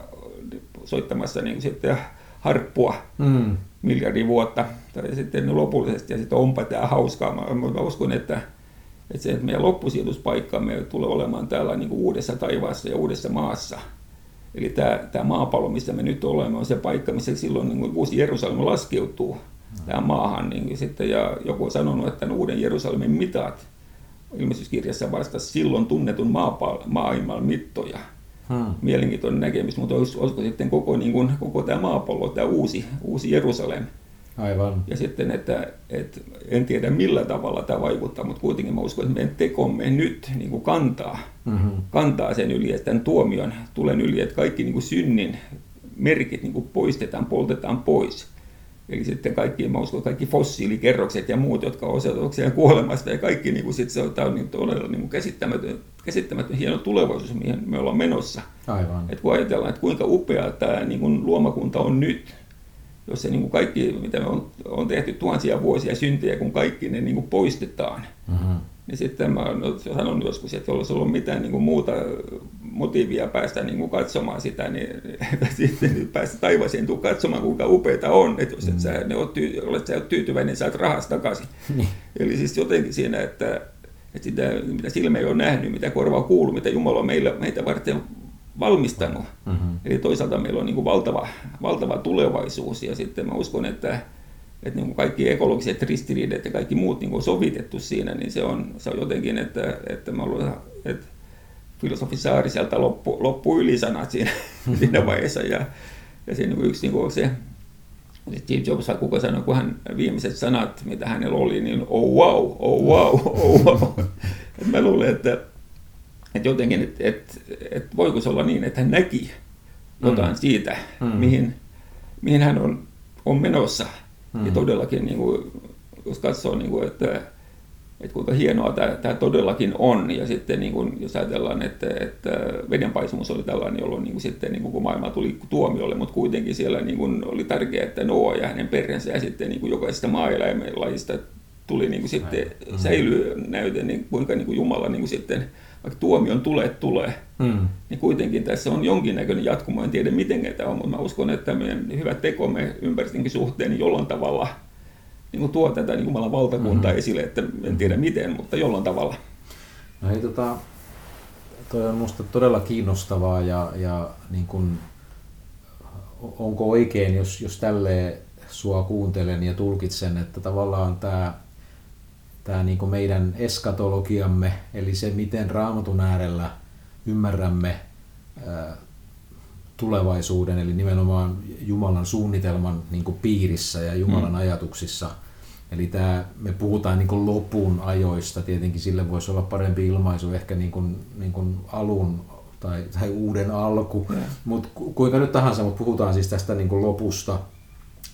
soittamassa niin sitten harppua mm. miljardin vuotta tai sitten lopullisesti ja sitten onpa tämä hauskaa. Mä, mä uskon, että, että se että meidän loppusijoituspaikkamme tulee olemaan täällä niin uudessa taivaassa ja uudessa maassa. Eli tämä, tämä maapallo, missä me nyt olemme, on se paikka, missä silloin niin kuin uusi Jerusalem laskeutuu mm. tähän maahan. Niin sitten, ja joku on sanonut, että tämän uuden Jerusalemin mitat ilmestyskirjassa vasta silloin tunnetun maailman mittoja hmm. mielenkiintoinen näkemys, mutta olisiko sitten koko, niin kuin, koko tämä maapallo, tämä uusi, uusi Jerusalem. Aivan. Ja sitten, että, että en tiedä millä tavalla tämä vaikuttaa, mutta kuitenkin mä uskon, että meidän tekomme nyt niin kuin kantaa, mm-hmm. kantaa sen yli, että tämän tuomion tulen yli, että kaikki niin kuin synnin merkit niin kuin poistetaan, poltetaan pois. Eli sitten kaikki, mä uskon, kaikki fossiilikerrokset ja muut, jotka osoittavat kuolemasta ja kaikki, niin kuin sit se on, tämä on niin todella niin kuin käsittämätön, käsittämätön hieno tulevaisuus, mihin me ollaan menossa. Aivan. Et kun ajatellaan, että kuinka upea tämä niin kuin luomakunta on nyt, jos se niin kuin kaikki, mitä me on, on tehty tuhansia vuosia syntejä, kun kaikki ne niin kuin poistetaan, mm-hmm. niin sitten mä olen sanonut joskus, että jos ollut mitään niin kuin muuta motiivia päästä niin kuin katsomaan sitä, niin sitten päästä taivaaseen tuu katsomaan, kuinka upeita on, että jos et sä, ne oot, tyy, olet sä tyytyväinen, niin saat rahasta takaisin. Niin. Eli siis jotenkin siinä, että, että sitä, mitä silmä ei ole nähnyt, mitä korva on kuullut, mitä Jumala on meillä, meitä varten valmistanut. Mm-hmm. Eli toisaalta meillä on niin kuin valtava, valtava tulevaisuus ja sitten mä uskon, että, että niin kuin kaikki ekologiset ristiriidat ja kaikki muut niin kuin sovitettu siinä, niin se on, se on jotenkin, että, että mä luulen, että filosofi Saariselta loppu, loppu ylisanat siinä, siinä vaiheessa. Ja, ja siinä yksi niin kuin se Steve Jobs, kuka sanoi, kun hän viimeiset sanat, mitä hänellä oli, niin oh wow, oh wow, oh wow. Et mä luulen, että, että jotenkin, että, että, että voiko se olla niin, että hän näki jotain mm. siitä, mm. Mihin, mihin hän on, on menossa. Mm. Ja todellakin, niin kuin, jos katsoo, niin kuin, että että kuinka hienoa tämä, tämä todellakin on. Ja sitten niin kuin, jos ajatellaan, että, että vedenpaisumus oli tällainen, jolloin niin kuin sitten niin kuin, kun maailma tuli tuomiolle, mutta kuitenkin siellä niin kuin, oli tärkeää, että Noa ja hänen perheensä ja sitten niin kuin, jokaisesta maa-eläimelajista tuli niin kuin, sitten mm-hmm. säilyy näyte, niin kuinka niin kuin Jumala niin kuin, sitten vaikka tuomion tulee, tulee, mm. niin kuitenkin tässä on jonkinnäköinen jatkumo. En tiedä miten tämä on, mutta mä uskon, että meidän hyvät tekomme ympäristönkin suhteen niin jollain tavalla – niin kuin tuo tätä niin Jumalan valtakuntaa mm-hmm. esille, että en tiedä miten, mutta jollain tavalla. No hei, tota, toi on minusta todella kiinnostavaa ja, ja niin kuin, onko oikein, jos, jos tälleen sua kuuntelen ja tulkitsen, että tavallaan tämä tämä niin meidän eskatologiamme, eli se miten raamatun äärellä ymmärrämme tulevaisuuden, eli nimenomaan Jumalan suunnitelman niin kuin piirissä ja Jumalan mm. ajatuksissa. Eli tämä, me puhutaan niin kuin lopun ajoista, tietenkin sille voisi olla parempi ilmaisu, ehkä niin kuin, niin kuin alun tai, tai uuden alku, mutta kuinka nyt tahansa, mutta puhutaan siis tästä niin kuin lopusta,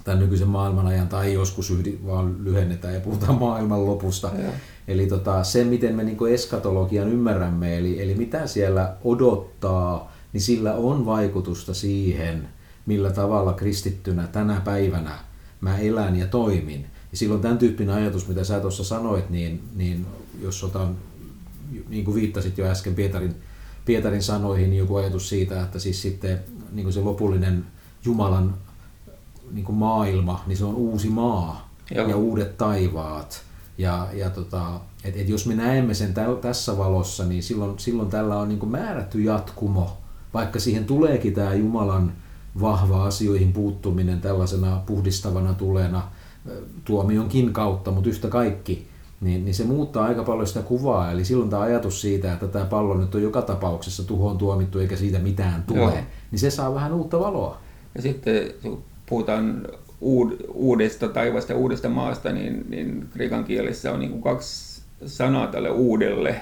tämän nykyisen maailmanajan tai joskus yhdi, vaan lyhennetään ja puhutaan maailman lopusta. Ja. Eli tota, se, miten me niin eskatologian ymmärrämme, eli, eli mitä siellä odottaa, niin sillä on vaikutusta siihen, millä tavalla kristittynä tänä päivänä mä elän ja toimin. Ja silloin tämän tyyppinen ajatus, mitä sä tuossa sanoit, niin, niin jos otan, niin kuin viittasit jo äsken Pietarin, Pietarin sanoihin, niin joku ajatus siitä, että siis sitten niin kuin se lopullinen Jumalan niin kuin maailma, niin se on uusi maa Joo. ja uudet taivaat. Ja, ja tota, et, et jos me näemme sen täl, tässä valossa, niin silloin, silloin tällä on niin kuin määrätty jatkumo, vaikka siihen tuleekin tämä Jumalan vahva asioihin puuttuminen tällaisena puhdistavana tulena tuomionkin kautta, mutta yhtä kaikki, niin, niin se muuttaa aika paljon sitä kuvaa. Eli silloin tämä ajatus siitä, että tämä pallo nyt on joka tapauksessa tuhoon tuomittu eikä siitä mitään tule, Joo. niin se saa vähän uutta valoa. Ja sitten puhutaan uudesta taivasta ja uudesta maasta, niin, niin kreikan kielessä on niin kuin kaksi sanaa tälle uudelle.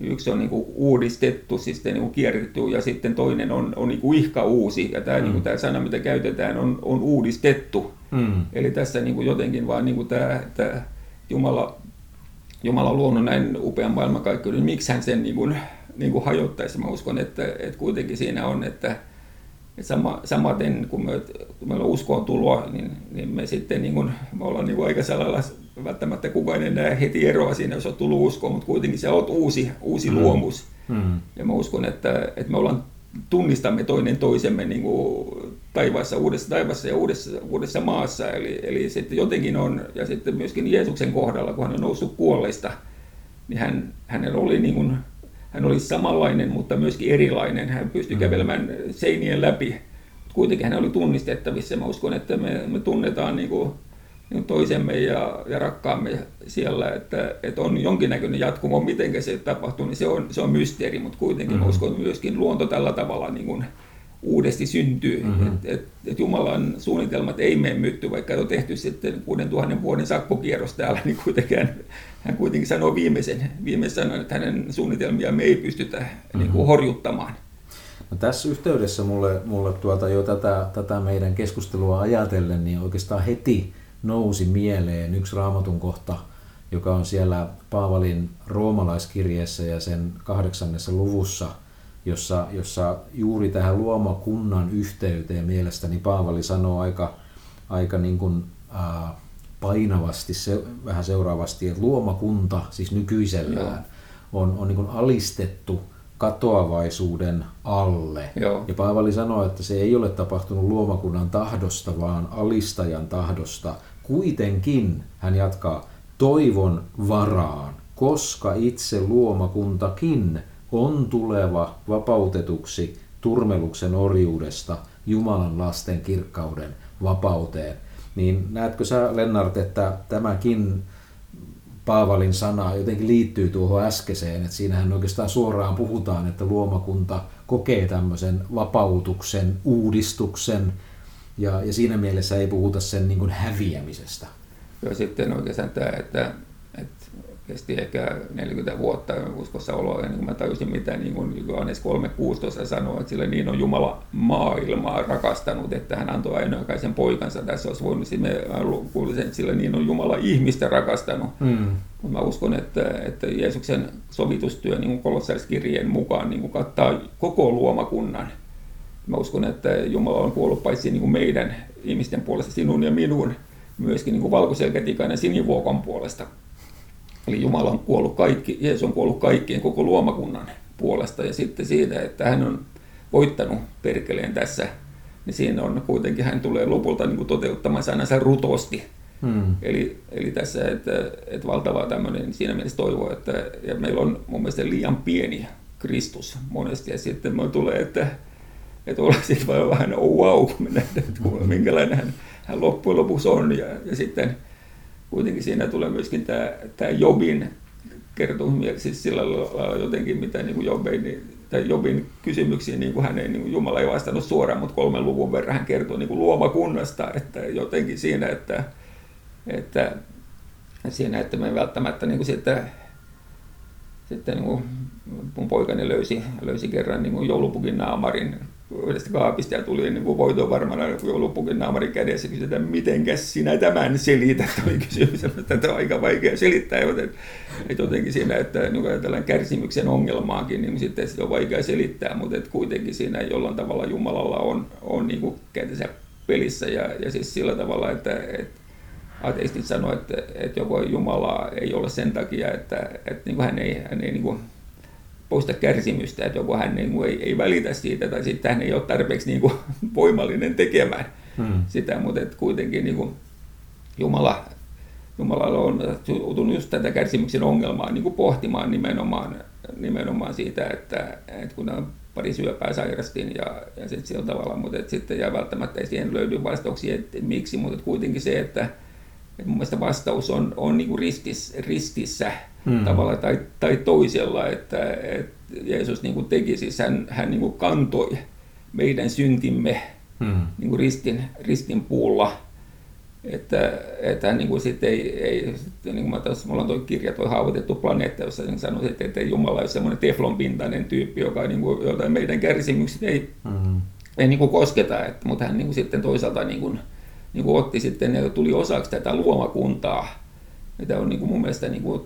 Yksi on niin kuin uudistettu, siis niin kierretty, ja sitten toinen on, on niin kuin ihka uusi. Ja tämä, mm. niin kuin tämä sana, mitä käytetään, on, on uudistettu. Mm. Eli tässä niin kuin jotenkin vaan niin kuin tämä, tämä Jumala, Jumala on luonut näin upean maailmankaikkeuden, niin miksi hän sen niin kuin, niin kuin hajottaisi? Mä uskon, että, että kuitenkin siinä on, että, sama, samaten kun me, kun meillä on uskoon tuloa, niin, niin me sitten niin kuin, me ollaan niin aika sellailla, välttämättä kukaan ei näe heti eroa siinä, jos on tullut uskoon, mutta kuitenkin se on uusi, uusi mm. luomus. Mm. Ja mä uskon, että, että me ollaan, tunnistamme toinen toisemme niin kuin taivaassa, uudessa taivaassa ja uudessa, uudessa maassa. Eli, eli sitten jotenkin on, ja sitten myöskin Jeesuksen kohdalla, kun hän on noussut kuolleista, niin hän, hänellä oli niin kuin hän oli samanlainen, mutta myöskin erilainen. Hän pystyi mm. kävelemään seinien läpi. Kuitenkin hän oli tunnistettavissa. Mä uskon, että me, me tunnetaan niin kuin, toisemme ja, ja rakkaamme siellä, että, että on jonkinnäköinen jatkumo, miten se tapahtuu, niin se on, se on mysteeri, mutta kuitenkin mm-hmm. uskon myöskin luonto tällä tavalla niin kuin uudesti syntyy. Mm-hmm. Että et, et Jumalan suunnitelmat ei mene mytty, vaikka on tehty sitten 6000 vuoden sakkokierros täällä, niin kuitenkin hän kuitenkin sanoo viimeisen, viimeisen sanan, että hänen suunnitelmia me ei pystytä mm-hmm. niin kuin horjuttamaan. No tässä yhteydessä mulle, mulle tuota jo tätä, tätä meidän keskustelua ajatellen, niin oikeastaan heti nousi mieleen yksi raamatun kohta, joka on siellä Paavalin roomalaiskirjeessä ja sen kahdeksannessa luvussa, jossa, jossa juuri tähän luomakunnan yhteyteen mielestäni Paavali sanoo aika, aika niin kuin, äh, painavasti, se, vähän seuraavasti, että luomakunta, siis nykyisellään, on, on niin kuin alistettu katoavaisuuden alle. Joo. Ja Paavali sanoi, että se ei ole tapahtunut luomakunnan tahdosta, vaan alistajan tahdosta. Kuitenkin, hän jatkaa, toivon varaan, koska itse luomakuntakin on tuleva vapautetuksi turmeluksen orjuudesta Jumalan lasten kirkkauden vapauteen. Niin näetkö sä, Lennart, että tämäkin Paavalin sana jotenkin liittyy tuohon äskeiseen, että siinähän oikeastaan suoraan puhutaan, että luomakunta kokee tämmöisen vapautuksen, uudistuksen, ja, ja siinä mielessä ei puhuta sen niin kuin häviämisestä. Joo, sitten oikeastaan tämä, että kesti ehkä 40 vuotta uskossa oloa, ennen kuin mä tajusin, mitä niin kuin Johannes 3.16 sanoo, että sillä niin on Jumala maailmaa rakastanut, että hän antoi ainoakaisen poikansa. Tässä olisi voinut, me kuulisin, että sillä niin on Jumala ihmistä rakastanut. Mm. Mä uskon, että, että Jeesuksen sovitustyö niin kolossaiskirjeen mukaan niin kuin kattaa koko luomakunnan. Mä uskon, että Jumala on kuollut paitsi niin kuin meidän ihmisten puolesta, sinun ja minun, myöskin niin kuin valkoselkätikainen sinivuokon puolesta Eli Jumala on kuollut kaikki, Jeesus on kuollut kaikkien koko luomakunnan puolesta. Ja sitten siitä, että hän on voittanut perkeleen tässä, niin siinä on kuitenkin, hän tulee lopulta niin kuin toteuttamaan sanansa rutosti. Hmm. Eli, eli tässä, että, että valtava tämmöinen siinä mielessä toivo, että ja meillä on mun mielestä liian pieni Kristus monesti, ja sitten me tulee, että, että olla sitten vähän oh wow, kun me nähdään, että minkälainen hän, hän loppujen lopuksi on, ja, ja sitten kuitenkin siinä tulee myöskin tämä, tämä Jobin kertomus, siis sillä lailla jotenkin, mitä niin kuin Job ei niin tai Jobin kysymyksiin niin kuin hän ei, niin kuin Jumala ei vastannut suoraan, mutta kolmen luvun verran hän kertoo niin kuin luomakunnasta, että jotenkin siinä, että, että siinä, että me välttämättä niin kuin sitten, sitten niin kuin mun poikani löysi, löysi kerran niin kuin joulupukin naamarin yhdestä kaapista ja tuli niin voiton varmana joulupukin naamarin kädessä ja että mitenkäs sinä tämän selität, oli kysymys, että on aika vaikea selittää, että, että jotenkin siinä, että niin ajatellaan kärsimyksen ongelmaakin, niin sitten sitä on vaikea selittää, mutta että kuitenkin siinä jollain tavalla Jumalalla on, on niin kuin pelissä ja, ja siis sillä tavalla, että, että ateistit sanoo, että, että joko Jumala ei ole sen takia, että, että niin kuin hän ei, hän ei niin kuin poista kärsimystä, että joko hän niin kuin ei, ei välitä siitä tai sitten hän ei ole tarpeeksi niin kuin voimallinen tekemään hmm. sitä, mutta että kuitenkin niin kuin Jumala, Jumalalla on joutunut just tätä kärsimyksen ongelmaa niin kuin pohtimaan nimenomaan, nimenomaan siitä, että, että kun on pari syöpää sairastin ja, ja sitten sillä tavalla, mutta että sitten ja välttämättä ei siihen löydy vastauksia, että miksi, mutta kuitenkin se, että, että mun mielestä vastaus on, on niin kuin ristis, ristissä hmm. tavalla tai, tai toisella, että, että Jeesus niin kuin teki, siis hän, hän niin kuin kantoi meidän syntimme hmm. niin kuin ristin, ristin puulla, että, että hän niin kuin sit ei, ei sitten, niin kuin mä tässä, mulla on tuo kirja, tuo haavoitettu planeetta, jossa niin sanoi, että, että Jumala on semmoinen teflonpintainen tyyppi, joka niin kuin, jota meidän kärsimykset ei, hmm. ei niin kuin kosketa, että, mutta hän niin kuin sitten toisaalta niin kuin, niin kuin otti sitten ja tuli osaksi tätä luomakuntaa, mitä on niin kuin mun mielestä niin kuin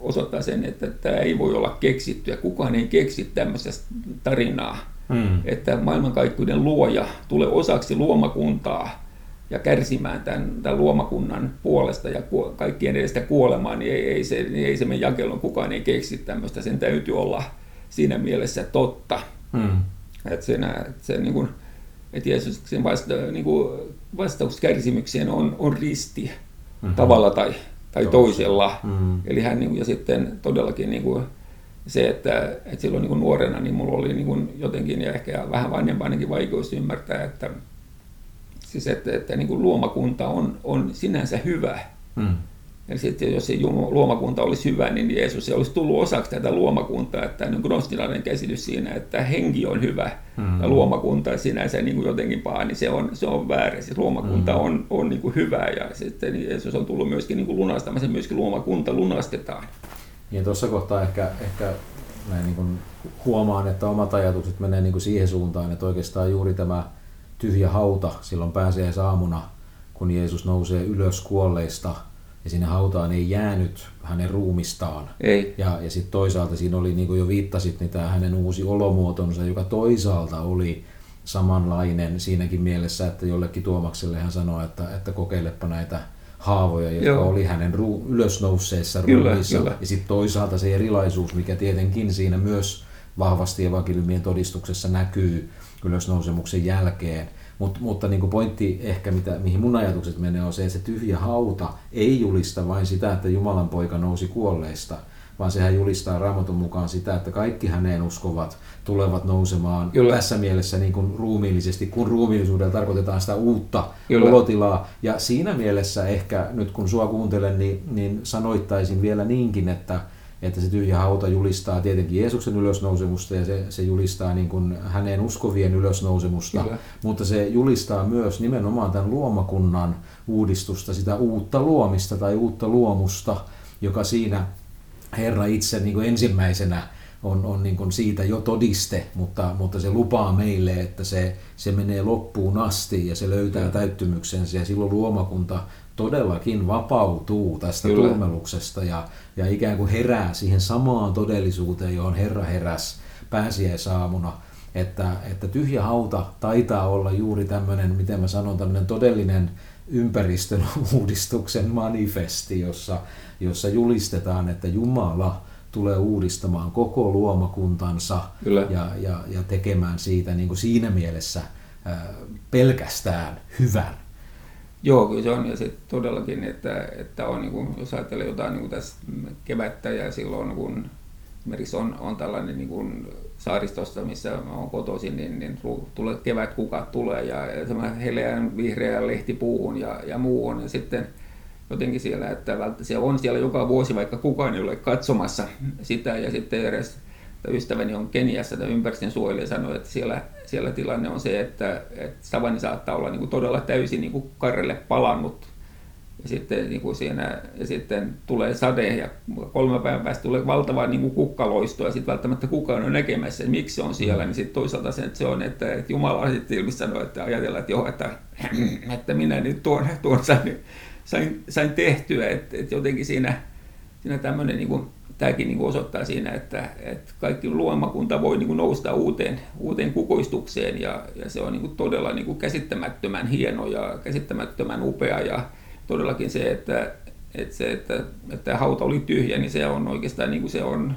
osoittaa sen, että tämä ei voi olla keksitty ja kukaan ei keksi tämmöistä tarinaa. Hmm. Että maailmankaikkeuden luoja tulee osaksi luomakuntaa ja kärsimään tämän, tämän luomakunnan puolesta ja kaikkien edestä kuolemaan, niin ei, ei, se, niin ei se mene jakelun, kukaan ei keksi tämmöistä. Sen täytyy olla siinä mielessä totta. Hmm. Että se, että se niin kuin, että Jeesuksen vasta, niin kuin vastaus kärsimykseen on, on risti mm-hmm. tavalla tai tai toisella. Mm. Eli hän niin kuin, ja sitten todellakin niin kuin, se, että, että silloin niin kuin nuorena niin mulla oli niin kuin jotenkin ja ehkä vähän vanhempainenkin vaikeus ymmärtää, että, siis että, että niin kuin luomakunta on, on sinänsä hyvä. Mm. Ja sitten jos se luomakunta olisi hyvä, niin Jeesus ei olisi tullut osaksi tätä luomakuntaa. Että niin gnostilainen käsitys siinä, että henki on hyvä mm. ja luomakunta sinänsä niin kuin jotenkin paha, niin se on, se on väärä. Siis luomakunta mm. on, on niin kuin hyvä ja sitten Jeesus on tullut myöskin niin kuin lunastamaan, se myöskin luomakunta lunastetaan. Niin tuossa kohtaa ehkä, ehkä näin niin kuin huomaan, että omat ajatukset menee niin kuin siihen suuntaan, että oikeastaan juuri tämä tyhjä hauta silloin saamuna, kun Jeesus nousee ylös kuolleista – ja sinne hautaan ei jäänyt hänen ruumistaan. Ei. Ja, ja sitten toisaalta siinä oli, niin kuin jo viittasit, niin tämä hänen uusi olomuotonsa, joka toisaalta oli samanlainen siinäkin mielessä, että jollekin Tuomakselle hän sanoi, että, että kokeilepa näitä haavoja, jotka Joo. oli hänen ru- ylösnousseessa ruumiissa. Ja sitten toisaalta se erilaisuus, mikä tietenkin siinä myös vahvasti evankeliumien todistuksessa näkyy ylösnousemuksen jälkeen, Mut, mutta niin pointti ehkä, mitä, mihin mun ajatukset menee, on se, että se tyhjä hauta ei julista vain sitä, että Jumalan poika nousi kuolleista, vaan sehän julistaa Raamatun mukaan sitä, että kaikki häneen uskovat tulevat nousemaan Kyllä. tässä mielessä niin kuin ruumiillisesti, kun ruumiillisuudella tarkoitetaan sitä uutta Kyllä. olotilaa. Ja siinä mielessä ehkä nyt kun sua kuuntelen, niin, niin sanoittaisin vielä niinkin, että että se tyhjä hauta julistaa tietenkin Jeesuksen ylösnousemusta ja se, se julistaa niin kuin hänen uskovien ylösnousemusta, Kyllä. mutta se julistaa myös nimenomaan tämän luomakunnan uudistusta, sitä uutta luomista tai uutta luomusta, joka siinä Herra itse niin kuin ensimmäisenä on, on niin kuin siitä jo todiste, mutta, mutta se lupaa meille, että se, se menee loppuun asti ja se löytää täyttymyksensä ja silloin luomakunta todellakin vapautuu tästä Kyllä. turmeluksesta ja, ja ikään kuin herää siihen samaan todellisuuteen, johon Herra heräs pääsiäisaamuna. Että, että tyhjä hauta taitaa olla juuri tämmöinen, miten mä sanon, tämmöinen todellinen ympäristön uudistuksen manifesti, jossa, jossa julistetaan, että Jumala tulee uudistamaan koko luomakuntansa ja, ja, ja tekemään siitä niin kuin siinä mielessä pelkästään hyvän. Joo, kyllä se on. Ja sitten todellakin, että, että on, niin kuin, jos ajattelee jotain niin kuin tässä kevättä ja silloin kun esimerkiksi on, on tällainen niin kuin saaristosta, missä olen kotoisin, niin, niin tulee kevät kukat tulee ja, ja tämä heleän vihreä lehtipuuhun ja, ja muu on. Ja sitten jotenkin siellä, että se on siellä joka vuosi, vaikka kukaan ei ole katsomassa sitä ja sitten edes ystäväni on Keniassa tämä ympäristön suojelija sanoi, että siellä, siellä tilanne on se, että, että savanni saattaa olla niin kuin todella täysin niin kuin karrelle palannut. Ja sitten, niin kuin siinä, ja sitten tulee sade ja kolme päivän päästä tulee valtava niin kuin kukkaloisto ja sitten välttämättä kukaan on näkemässä, että miksi se on siellä, niin sitten toisaalta se, että se on, että, että Jumala sitten ilmi sanoo, että ajatellaan, että joo, että, että minä nyt tuon, tuon sain, sain, sain tehtyä, että, että jotenkin siinä, siinä tämmöinen niin kuin, tämäkin niin osoittaa siinä, että, että kaikki luomakunta voi niin nousta uuteen, uuteen kukoistukseen ja, ja se on niin todella niin käsittämättömän hieno ja käsittämättömän upea ja todellakin se, että, että, se, että, että hauta oli tyhjä, niin se on oikeastaan niin se on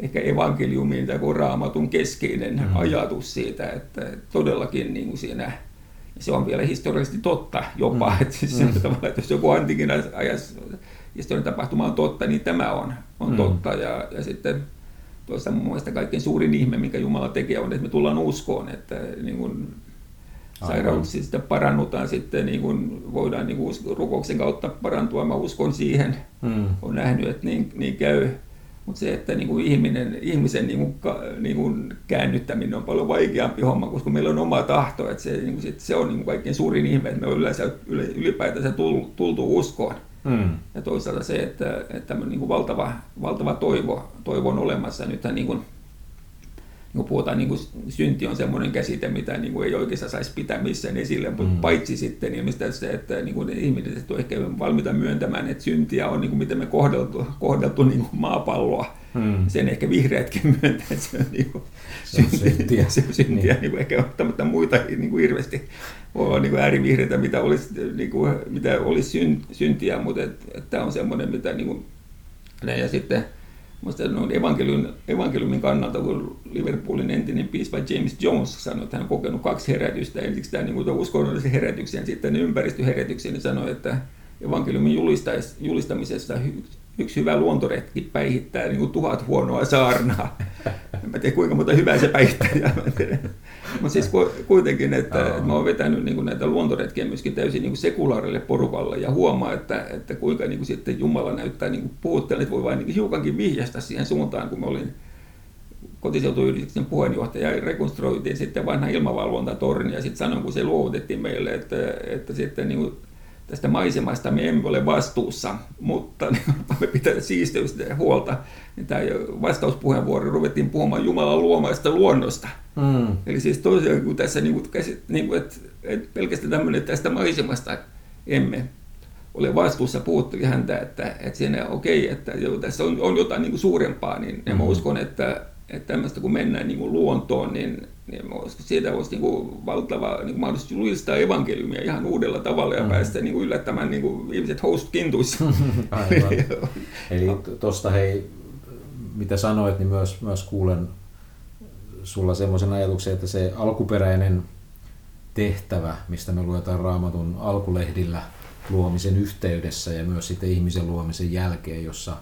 ehkä evankeliumin tai raamatun keskeinen mm. ajatus siitä, että todellakin niin kuin siinä se on vielä historiallisesti totta jopa, mm. että siis mm. tavalla, että jos joku antikin ajas historian tapahtuma on totta, niin tämä on, on mm. totta. Ja, ja sitten tuossa mun mielestä kaikkein suurin ihme, mikä Jumala tekee, on, että me tullaan uskoon, että niin kuin sairauksista parannutaan sitten, niin kuin voidaan niin kuin rukouksen kautta parantua. Mä uskon siihen, mm. olen nähnyt, että niin, niin käy. Mutta se, että niin kuin ihminen, ihmisen niin kuin, niin kuin käännyttäminen on paljon vaikeampi homma, koska meillä on oma tahto. Että se, niin kuin, sit, se on niin kuin kaikkein suurin ihme, että me on yleensä ylipäätänsä tultu uskoon. Mm. Ja toisaalta se, että, että niin kuin valtava, valtava toivo, toivo on olemassa. Nythän niin kuin, niin puhutaan, niin kuin synti on semmoinen käsite, mitä niin kuin ei oikeastaan saisi pitää missään esille, mutta mm. paitsi sitten niin mistä se, että niin kuin ihmiset on ehkä valmiita myöntämään, että syntiä on, niin kuin miten me kohdeltu, kohdeltu niin kuin maapalloa. Mm. Sen ehkä vihreätkin myöntää, että se on, niin kuin, se on syntiä. Se on syntiä niin. niin kuin ehkä ottamatta muita niin kuin hirveästi voi olla niin kuin äärivihreitä, mitä olisi, niin kuin, mitä olisi syntiä, mutta tämä on semmoinen, mitä niin kuin, ja sitten Musta noin evankeliumin, evankeliumin kannalta, kun Liverpoolin entinen piispa James Jones sanoi, että hän on kokenut kaksi herätystä. Ensiksi tämä niin uskonnollisen herätyksen, sitten ympäristöherätyksen, niin sanoi, että evankeliumin julistamisessa yksi hyvä luontoretki päihittää niin kuin tuhat huonoa saarnaa. En tiedä kuinka monta hyvää se päihittää. Mutta siis kuitenkin, että, että mä oon vetänyt niin näitä luontoretkiä myöskin täysin niin sekulaarille porukalle ja huomaa, että, että kuinka niin kuin sitten Jumala näyttää niin puhuttelen, että voi vain niin hiukankin vihjasta siihen suuntaan, kun mä olin kotiseutuyhdistyksen puheenjohtaja ja rekonstruoitiin sitten vanha ilmavalvontatorni ja sitten sanoin, kun se luovutettiin meille, että, että sitten niin tästä maisemasta me emme ole vastuussa, mutta me pitää siisteystä ja huolta. Niin tämä vastauspuheenvuoro ruvettiin puhumaan Jumalan luomaista luonnosta. Mm. Eli siis tosiaan kun tässä niin kuin, niin kuin, että, että pelkästään tämmöinen tästä maisemasta emme ole vastuussa, puhutteli häntä, että, että siinä okei, okay, että jo, tässä on, on jotain niin kuin suurempaa, niin mm. mä uskon, että, että tämmöistä kun mennään niin kuin luontoon, niin, niin siitä olisi niin kuin valtava niin kuin mahdollisuus julistaa evankeliumia ihan uudella tavalla ja mm. päästä niin kuin yllättämään niin kuin ihmiset host kintuissa. Eli tuosta hei, mitä sanoit, niin myös, myös kuulen sulla semmoisen ajatuksen, että se alkuperäinen tehtävä, mistä me luetaan raamatun alkulehdillä luomisen yhteydessä ja myös sitten ihmisen luomisen jälkeen, jossa,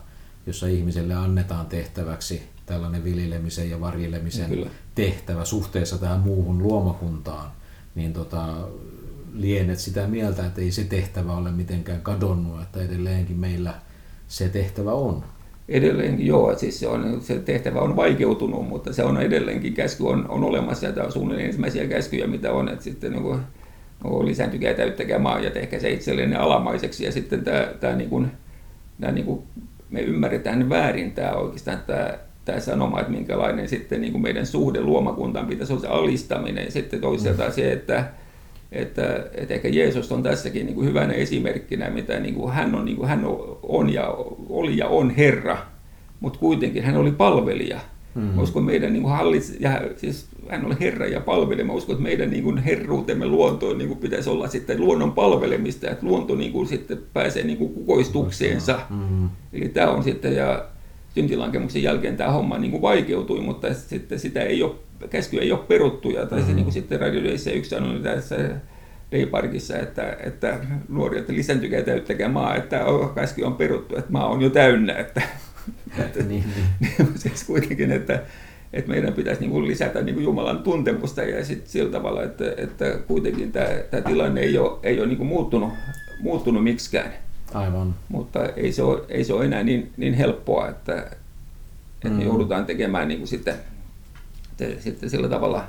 jossa ihmiselle annetaan tehtäväksi tällainen viljelemisen ja varjelemisen Kyllä. tehtävä suhteessa tähän muuhun luomakuntaan, niin tota, lienet sitä mieltä, että ei se tehtävä ole mitenkään kadonnut, että edelleenkin meillä se tehtävä on. Edelleenkin joo, siis se, on, se tehtävä on vaikeutunut, mutta se on edelleenkin, käsky on, on olemassa ja tämä on suunnilleen ensimmäisiä käskyjä, mitä on, että sitten niin kuin, no, lisääntykää täyttäkää maa ja tehkää se itselleen alamaiseksi ja sitten tämä, tämä, niin kuin, tämä niin kuin, me ymmärretään väärin tämä oikeastaan tämä tämä sanoma, että minkälainen sitten niin kuin meidän suhde luomakuntaan pitäisi olla se alistaminen. Ja sitten toisaalta mm. se, että, että, että ehkä Jeesus on tässäkin niin kuin hyvänä esimerkkinä, mitä niin kuin hän, on, niin kuin hän on ja oli ja on Herra, mutta kuitenkin hän oli palvelija. Mm. uskon meidän niin kuin hallits, ja siis hän oli Herra ja palvelija. Mä uskon, että meidän niin kuin herruutemme luontoon niin kuin pitäisi olla sitten luonnon palvelemista, että luonto niin kuin sitten pääsee niin kuin kukoistukseensa. Mm. Eli tämä on sitten, ja syntilankemuksen jälkeen tämä homma niin kuin vaikeutui, mutta sitten sitä ei ole, käsky ei ole peruttu. Ja tai mm-hmm. se niin kuin sitten Radio Dayssä yksi sanoi tässä Dayparkissa, että, että nuori, että lisääntykää täyttäkää maa, että käsky on peruttu, että maa on jo täynnä. Että, että, niin, niin. siis kuitenkin, että, että meidän pitäisi niin kuin lisätä niin kuin Jumalan tuntemusta ja sitten sillä tavalla, että, että kuitenkin tämä, tämä tilanne ei ole, ei ole niin kuin muuttunut, muuttunut miksikään. Aivan. Mutta ei se ole, ei se ole enää niin, niin helppoa, että, että me joudutaan tekemään niin kuin sitten, te, sitten sillä tavalla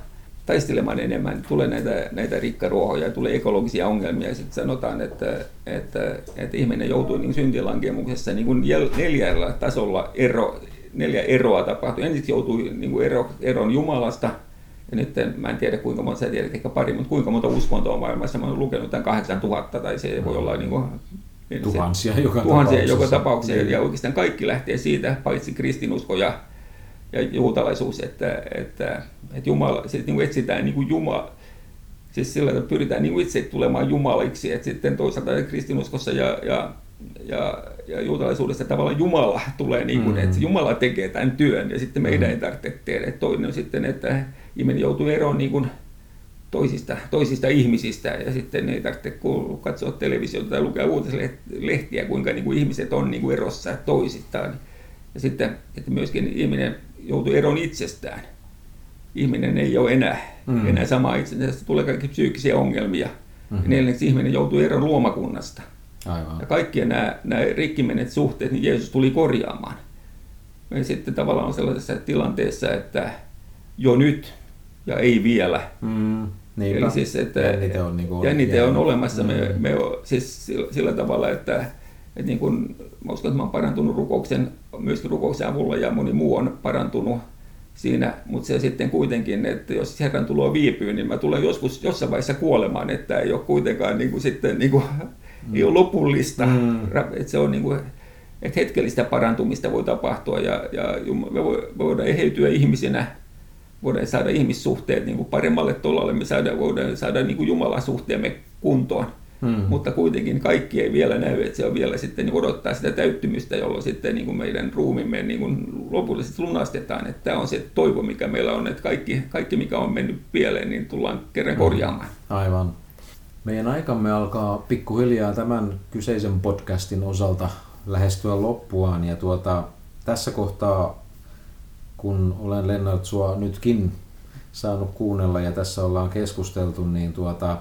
taistelemaan enemmän, tulee näitä, näitä rikkaruohoja, tulee ekologisia ongelmia ja sitten sanotaan, että, että, että ihminen joutuu niin syntilankemuksessa niin kuin neljällä tasolla ero, neljä eroa tapahtuu. Ensin joutuu niin kuin ero, eron Jumalasta, ja nyt mä en tiedä kuinka monta, sä tiedät ehkä pari, mutta kuinka monta uskontoa on maailmassa. Mä olen lukenut tämän 8000 tai se voi olla niin kuin, tuhansia se, joka tuhansia tapauksessa. joka tapauksessa. Niin. Ja oikeastaan kaikki lähtee siitä, paitsi kristinusko ja, ja juutalaisuus, että, että, että Jumala, siis niin kuin etsitään niin kuin Jumala, siis sillä että pyritään niin itse tulemaan jumaliksi, että sitten toisaalta kristinuskossa ja, ja ja, ja juutalaisuudessa tavallaan Jumala tulee, niin kuin, mm. että Jumala tekee tämän työn ja sitten meidän mm. ei tarvitse tehdä. Toinen on sitten, että ihminen joutuu eroon niin kuin toisista, toisista ihmisistä ja sitten ei tarvitse katsoa televisiota tai lukea uutislehtiä, kuinka niin kuin ihmiset on niin kuin erossa toisistaan. Ja sitten että myöskin ihminen joutuu eroon itsestään. Ihminen ei ole enää, mm. enää sama itsensä, tulee kaikki psyykkisiä ongelmia. Mm-hmm. Ja neljänneksi ihminen joutuu eroon luomakunnasta. Aivan. Ja kaikki nämä, nämä rikkimenet suhteet, niin Jeesus tuli korjaamaan. Me sitten tavallaan on sellaisessa tilanteessa, että jo nyt ja ei vielä. Mm, Eli siis, että jännite on, niin jännite on olemassa. Mm. Me, me on, siis sillä, sillä tavalla, että, että niin kun, mä uskon, että mä olen parantunut rukouksen, myöskin rukouksen avulla ja moni muu on parantunut siinä, mutta se sitten kuitenkin, että jos Herran tulo viipyy, niin mä tulen joskus jossain vaiheessa kuolemaan, että ei ole kuitenkaan niin kuin sitten niin kuin, mm. ei ole lopullista. Mm. Että se on niin kuin, että hetkellistä parantumista voi tapahtua ja, ja me, voidaan eheytyä ihmisinä, voidaan saada ihmissuhteet niin kuin paremmalle tolalle, me saada, voidaan saada niin kuin Jumalan suhteemme kuntoon. Hmm. Mutta kuitenkin kaikki ei vielä näy, että se on vielä sitten niin odottaa sitä täyttymystä, jolloin sitten niin kuin meidän ruumimme niin kuin lopullisesti lunastetaan. Että tämä on se toivo, mikä meillä on, että kaikki, kaikki mikä on mennyt pieleen, niin tullaan kerran hmm. korjaamaan. Aivan. Meidän aikamme alkaa pikkuhiljaa tämän kyseisen podcastin osalta lähestyä loppuaan. Ja tuota, tässä kohtaa, kun olen Lennart sua nytkin saanut kuunnella ja tässä ollaan keskusteltu, niin tuota,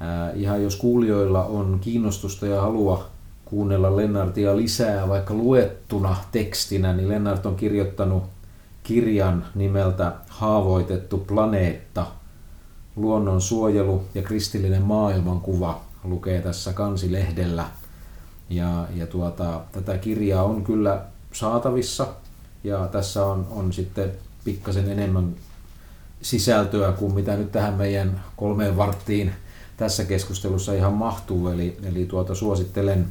ää, ihan jos kuulijoilla on kiinnostusta ja halua kuunnella Lennartia lisää vaikka luettuna tekstinä, niin Lennart on kirjoittanut kirjan nimeltä Haavoitettu planeetta – luonnon suojelu ja kristillinen maailmankuva lukee tässä kansilehdellä. Ja, ja tuota, tätä kirjaa on kyllä saatavissa ja tässä on, on sitten pikkasen enemmän sisältöä kuin mitä nyt tähän meidän kolmeen varttiin tässä keskustelussa ihan mahtuu. Eli, eli tuota, suosittelen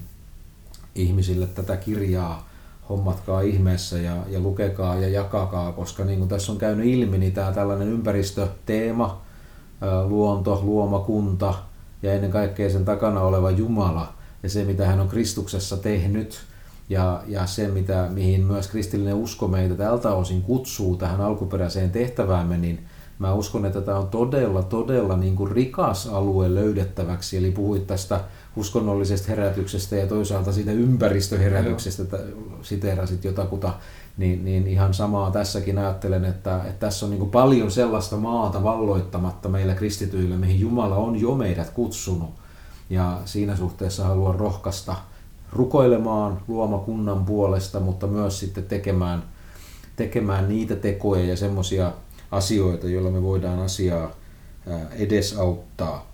ihmisille tätä kirjaa, hommatkaa ihmeessä ja, ja lukekaa ja jakakaa, koska niin kuin tässä on käynyt ilmi, niin tämä tällainen ympäristöteema, luonto, luomakunta ja ennen kaikkea sen takana oleva Jumala ja se, mitä hän on Kristuksessa tehnyt ja, ja se, mitä, mihin myös kristillinen usko meitä tältä osin kutsuu tähän alkuperäiseen tehtäväämme, niin mä uskon, että tämä on todella, todella niin kuin rikas alue löydettäväksi. Eli puhuit tästä uskonnollisesta herätyksestä ja toisaalta siitä ympäristöherätyksestä, että siteerasit jotakuta niin, niin ihan samaa tässäkin ajattelen, että, että tässä on niin kuin paljon sellaista maata valloittamatta meillä kristityillä, mihin Jumala on jo meidät kutsunut. Ja siinä suhteessa haluan rohkaista rukoilemaan luomakunnan puolesta, mutta myös sitten tekemään, tekemään niitä tekoja ja semmoisia asioita, joilla me voidaan asiaa edesauttaa.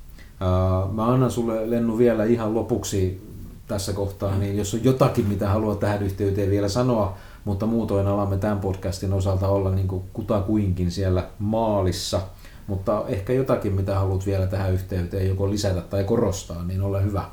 Mä annan sulle Lennu vielä ihan lopuksi tässä kohtaa, niin jos on jotakin, mitä haluat tähän yhteyteen vielä sanoa, mutta muutoin alamme tämän podcastin osalta olla niin kuin kutakuinkin siellä maalissa. Mutta ehkä jotakin, mitä haluat vielä tähän yhteyteen joko lisätä tai korostaa, niin ole hyvä.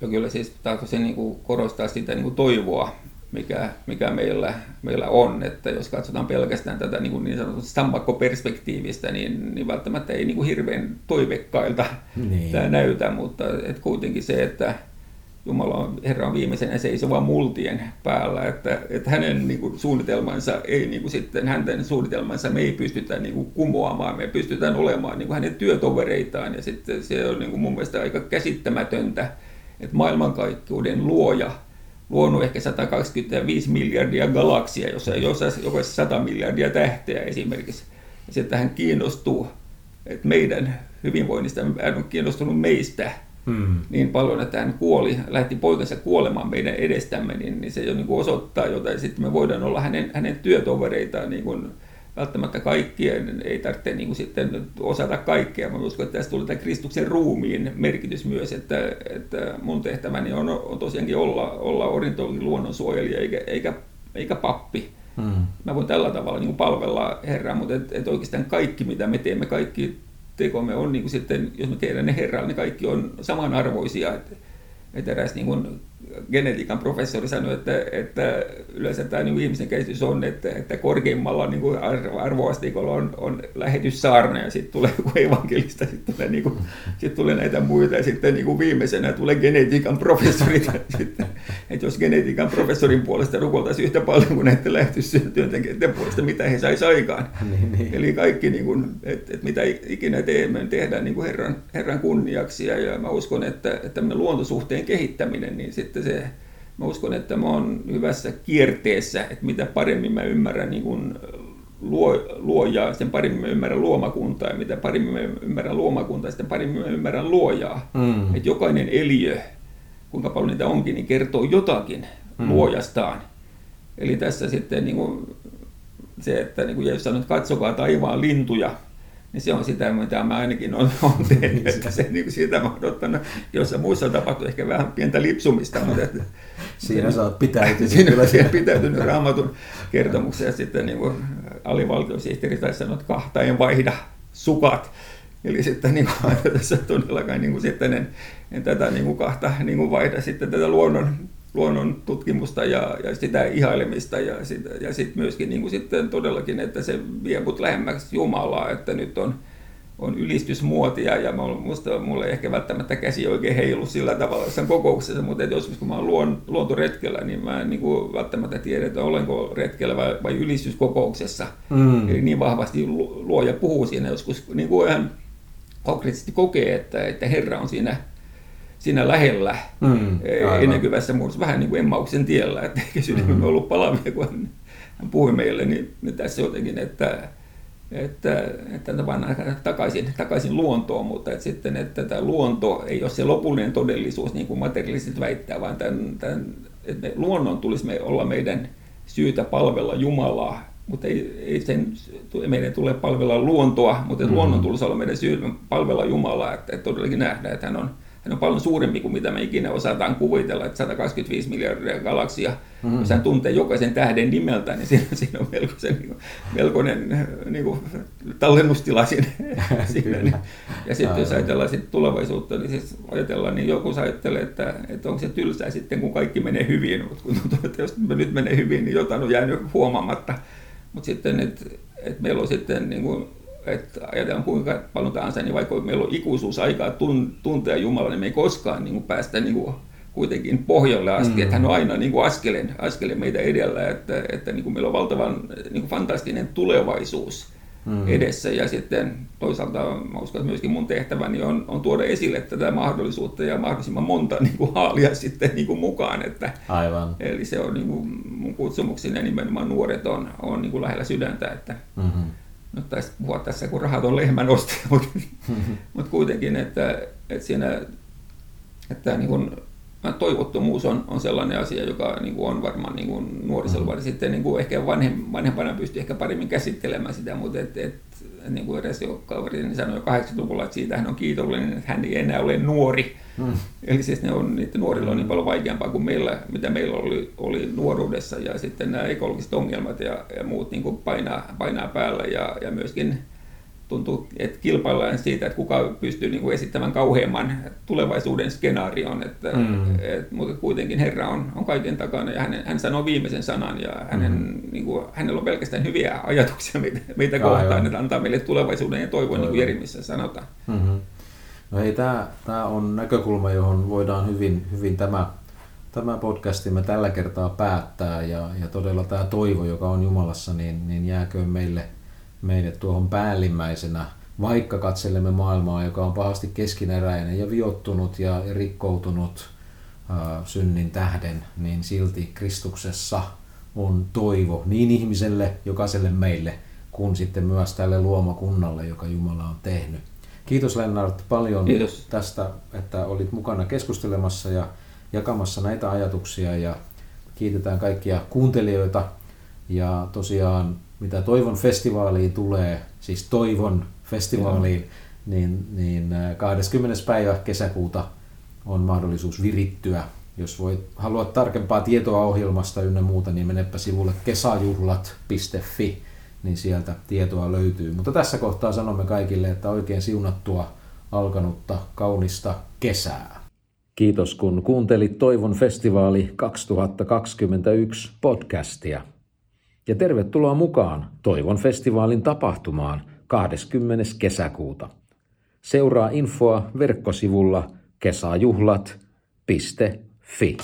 Ja kyllä siis se niin kuin korostaa sitä niin kuin toivoa, mikä, mikä meillä, meillä on. Että jos katsotaan pelkästään tätä niin, kuin niin sanotusti sammakkoperspektiivistä, niin, niin välttämättä ei niin kuin hirveän toivekkailta niin. tämä näytä, mutta et kuitenkin se, että Jumala on, Herra on viimeisenä seisova multien päällä, että, että hänen niin kuin, suunnitelmansa ei niin kuin, sitten, hänen suunnitelmansa me ei pystytä niin kuin, kumoamaan, me pystytään olemaan niin kuin, hänen työtovereitaan ja sitten se on niin kuin, mun mielestä aika käsittämätöntä, että maailmankaikkeuden luoja luonut ehkä 125 miljardia galaksia, jossa jokaisessa 100 miljardia tähteä esimerkiksi. Ja sitten hän kiinnostuu, että meidän hyvinvoinnista hän on kiinnostunut meistä, hmm. niin paljon, että hän kuoli, lähti poikansa kuolemaan meidän edestämme, niin, niin se jo niin kuin osoittaa jotain. Sitten me voidaan olla hänen, hänen työtovereitaan niin kuin, välttämättä kaikkien ei tarvitse niin kuin sitten osata kaikkea. Mä uskon, että tässä tulee tämä Kristuksen ruumiin merkitys myös, että, että mun tehtäväni on, on tosiaankin olla, olla ornitologin luonnonsuojelija eikä, eikä, eikä pappi. Hmm. Mä voin tällä tavalla niin kuin palvella Herraa, mutta et, et oikeastaan kaikki, mitä me teemme, kaikki tekomme on niin kuin sitten, jos me tehdään ne Herralle, niin kaikki on samanarvoisia. Että, että eräs niin kuin genetiikan professori sanoi, että, että yleensä tämä niin ihmisen käsitys on, että, että korkeimmalla niin kuin arvoasteikolla on, on lähetyssaarna ja sitten tulee joku evankelista, sitten tulee, niin kuin, sitten tulee näitä muita ja sitten niin kuin viimeisenä tulee genetiikan professori. sitten, että jos genetiikan professorin puolesta rukoltaisiin yhtä paljon kuin näiden lähetystyöntekijöiden puolesta, mitä he saisi aikaan. Niin, niin. Eli kaikki, niin kuin, että, että mitä ikinä teemme, tehdään niin kuin Herran, Herran kunniaksi ja, ja mä uskon, että, että luontosuhteen kehittäminen, niin sitten sitten se, mä uskon, että mä oon hyvässä kierteessä, että mitä paremmin mä ymmärrän niin kuin luo, luojaa, sen paremmin mä ymmärrän luomakuntaa, ja mitä paremmin mä ymmärrän luomakuntaa, sitten paremmin mä ymmärrän luojaa. Mm. Että jokainen eliö, kuinka paljon niitä onkin, niin kertoo jotakin mm. luojastaan. Eli tässä sitten niin kuin se, että niin kuin Jeesus sanoi, että katsokaa taivaan lintuja, niin se on sitä, mitä mä ainakin olen, olen tehnyt, että se, niin siitä mä odottanut. Jossa muissa tapahtuu ehkä vähän pientä lipsumista, mutta että, siinä sä oot pitäytynyt. Siinä olen pitäytynyt raamatun kertomuksen ja sitten niin kuin alivaltiosihteeri taisi sanoa, että kahta en vaihda sukat. Eli sitten niin kuin, tässä todellakaan niin kuin, sitten en, en tätä niin kuin, kahta niin kuin vaihda sitten tätä luonnon luonnon tutkimusta ja, ja sitä ihailemista ja, sitä, ja sitten myöskin niin kuin sitten todellakin, että se vie mut lähemmäksi Jumalaa, että nyt on, on ylistysmuotia ja musta mulla ei ehkä välttämättä käsi oikein heilu sillä tavalla jossain kokouksessa, mutta että joskus kun mä oon luon, luontoretkellä, niin mä en niin kuin välttämättä tiedä, että olenko retkellä vai, vai ylistyskokouksessa. Mm. Eli niin vahvasti luoja puhuu siinä joskus niin kuin ihan konkreettisesti kokee, että, että Herra on siinä siinä lähellä mm, ennenkyvässä muodossa, vähän niin kuin Emmauksen tiellä, että eikä sydämemme mm. ollut palavia, kun hän, hän puhui meille, niin, niin tässä jotenkin, että, että, että tavallaan takaisin, takaisin luontoon, mutta että sitten, että tämä luonto ei ole se lopullinen todellisuus, niin kuin materialistit väittää, vaan tämän, tämän, että me, luonnon tulisi me olla meidän syytä palvella Jumalaa, mutta ei, ei sen, meidän tule palvella luontoa, mutta mm-hmm. luonnon tulisi olla meidän syytä palvella Jumalaa, että, että todellakin nähdään, että hän on hän on paljon suurempi kuin mitä me ikinä osataan kuvitella, että 125 miljardia galaksia, mm-hmm. jos hän tuntee jokaisen tähden nimeltä, niin siinä, siinä on melkoisen, niin kuin, melkoinen niin kuin, tallennustila siinä. niin. Ja sitten jos ajatellaan sit tulevaisuutta, niin siis ajatellaan, niin joku ajattelee, että, että onko se tylsää sitten, kun kaikki menee hyvin, mutta kun tuntuu, että jos nyt menee hyvin, niin jotain on jäänyt huomaamatta. Mutta sitten, että, että meillä on sitten niin kuin, että ajatellaan kuinka paljon tahansa, niin vaikka meillä on ikuisuus aikaa tuntea Jumala, niin me ei koskaan niin kuin päästä niin kuin kuitenkin pohjalle asti, mm. että hän on aina niin kuin askelen, askelen meitä edellä, että, että niin kuin meillä on valtavan niin kuin fantastinen tulevaisuus mm. edessä ja sitten toisaalta mä uskon, että myöskin mun tehtäväni on, on tuoda esille tätä mahdollisuutta ja mahdollisimman monta niin kuin haalia sitten niin kuin mukaan, että, Aivan. eli se on niin kuin mun kutsumukseni ja nimenomaan nuoret on, on niin kuin lähellä sydäntä, että mm-hmm nyt taisi puhua tässä kun rahat on lehmän ostaja, mutta, mutta kuitenkin, että, että siinä että niin kuin, toivottomuus on, on sellainen asia, joka niin kuin on varmaan niin kuin nuorisolla, mm. sitten niin kuin ehkä vanhem, vanhempana pystyy ehkä paremmin käsittelemään sitä, mutta et, et, niin kuin edes jo kaveri sanoi jo 80-luvulla, että siitä hän on kiitollinen, että hän ei enää ole nuori. Mm. Eli siis ne on, niiden nuorilla on niin paljon vaikeampaa kuin meillä, mitä meillä oli, oli nuoruudessa ja sitten nämä ekologiset ongelmat ja, ja muut niin kuin painaa, painaa päällä ja, ja myöskin tuntuu, että kilpaillaan siitä, että kuka pystyy niin kuin esittämään kauheamman tulevaisuuden skenaarion, että, mm. et, mutta kuitenkin Herra on, on kaiken takana ja hän, hän sanoo viimeisen sanan ja hänen, mm. niin kuin, hänellä on pelkästään hyviä ajatuksia meitä, meitä kohtaan, että antaa meille tulevaisuuden ja toivon, niin kuin Jeremissä sanotaan. Mm-hmm. No ei, tämä, tämä on näkökulma, johon voidaan hyvin, hyvin tämä, tämä podcastimme tällä kertaa päättää ja, ja todella tämä toivo, joka on Jumalassa, niin, niin jääköön meille – meille tuohon päällimmäisenä, vaikka katselemme maailmaa, joka on pahasti keskineräinen ja viottunut ja rikkoutunut ää, synnin tähden, niin silti Kristuksessa on toivo niin ihmiselle, jokaiselle meille, kuin sitten myös tälle luomakunnalle, joka Jumala on tehnyt. Kiitos Lennart paljon Kiitos. tästä, että olit mukana keskustelemassa ja jakamassa näitä ajatuksia ja kiitetään kaikkia kuuntelijoita ja tosiaan mitä Toivon festivaaliin tulee, siis Toivon festivaaliin, niin, niin 20. päivä kesäkuuta on mahdollisuus virittyä. Jos voit, haluat tarkempaa tietoa ohjelmasta ynnä muuta, niin menepä sivulle kesajuhlat.fi, niin sieltä tietoa löytyy. Mutta tässä kohtaa sanomme kaikille, että oikein siunattua alkanutta kaunista kesää. Kiitos kun kuuntelit Toivon festivaali 2021 podcastia. Ja tervetuloa mukaan Toivon festivaalin tapahtumaan 20. kesäkuuta. Seuraa infoa verkkosivulla kesajuhlat.fi.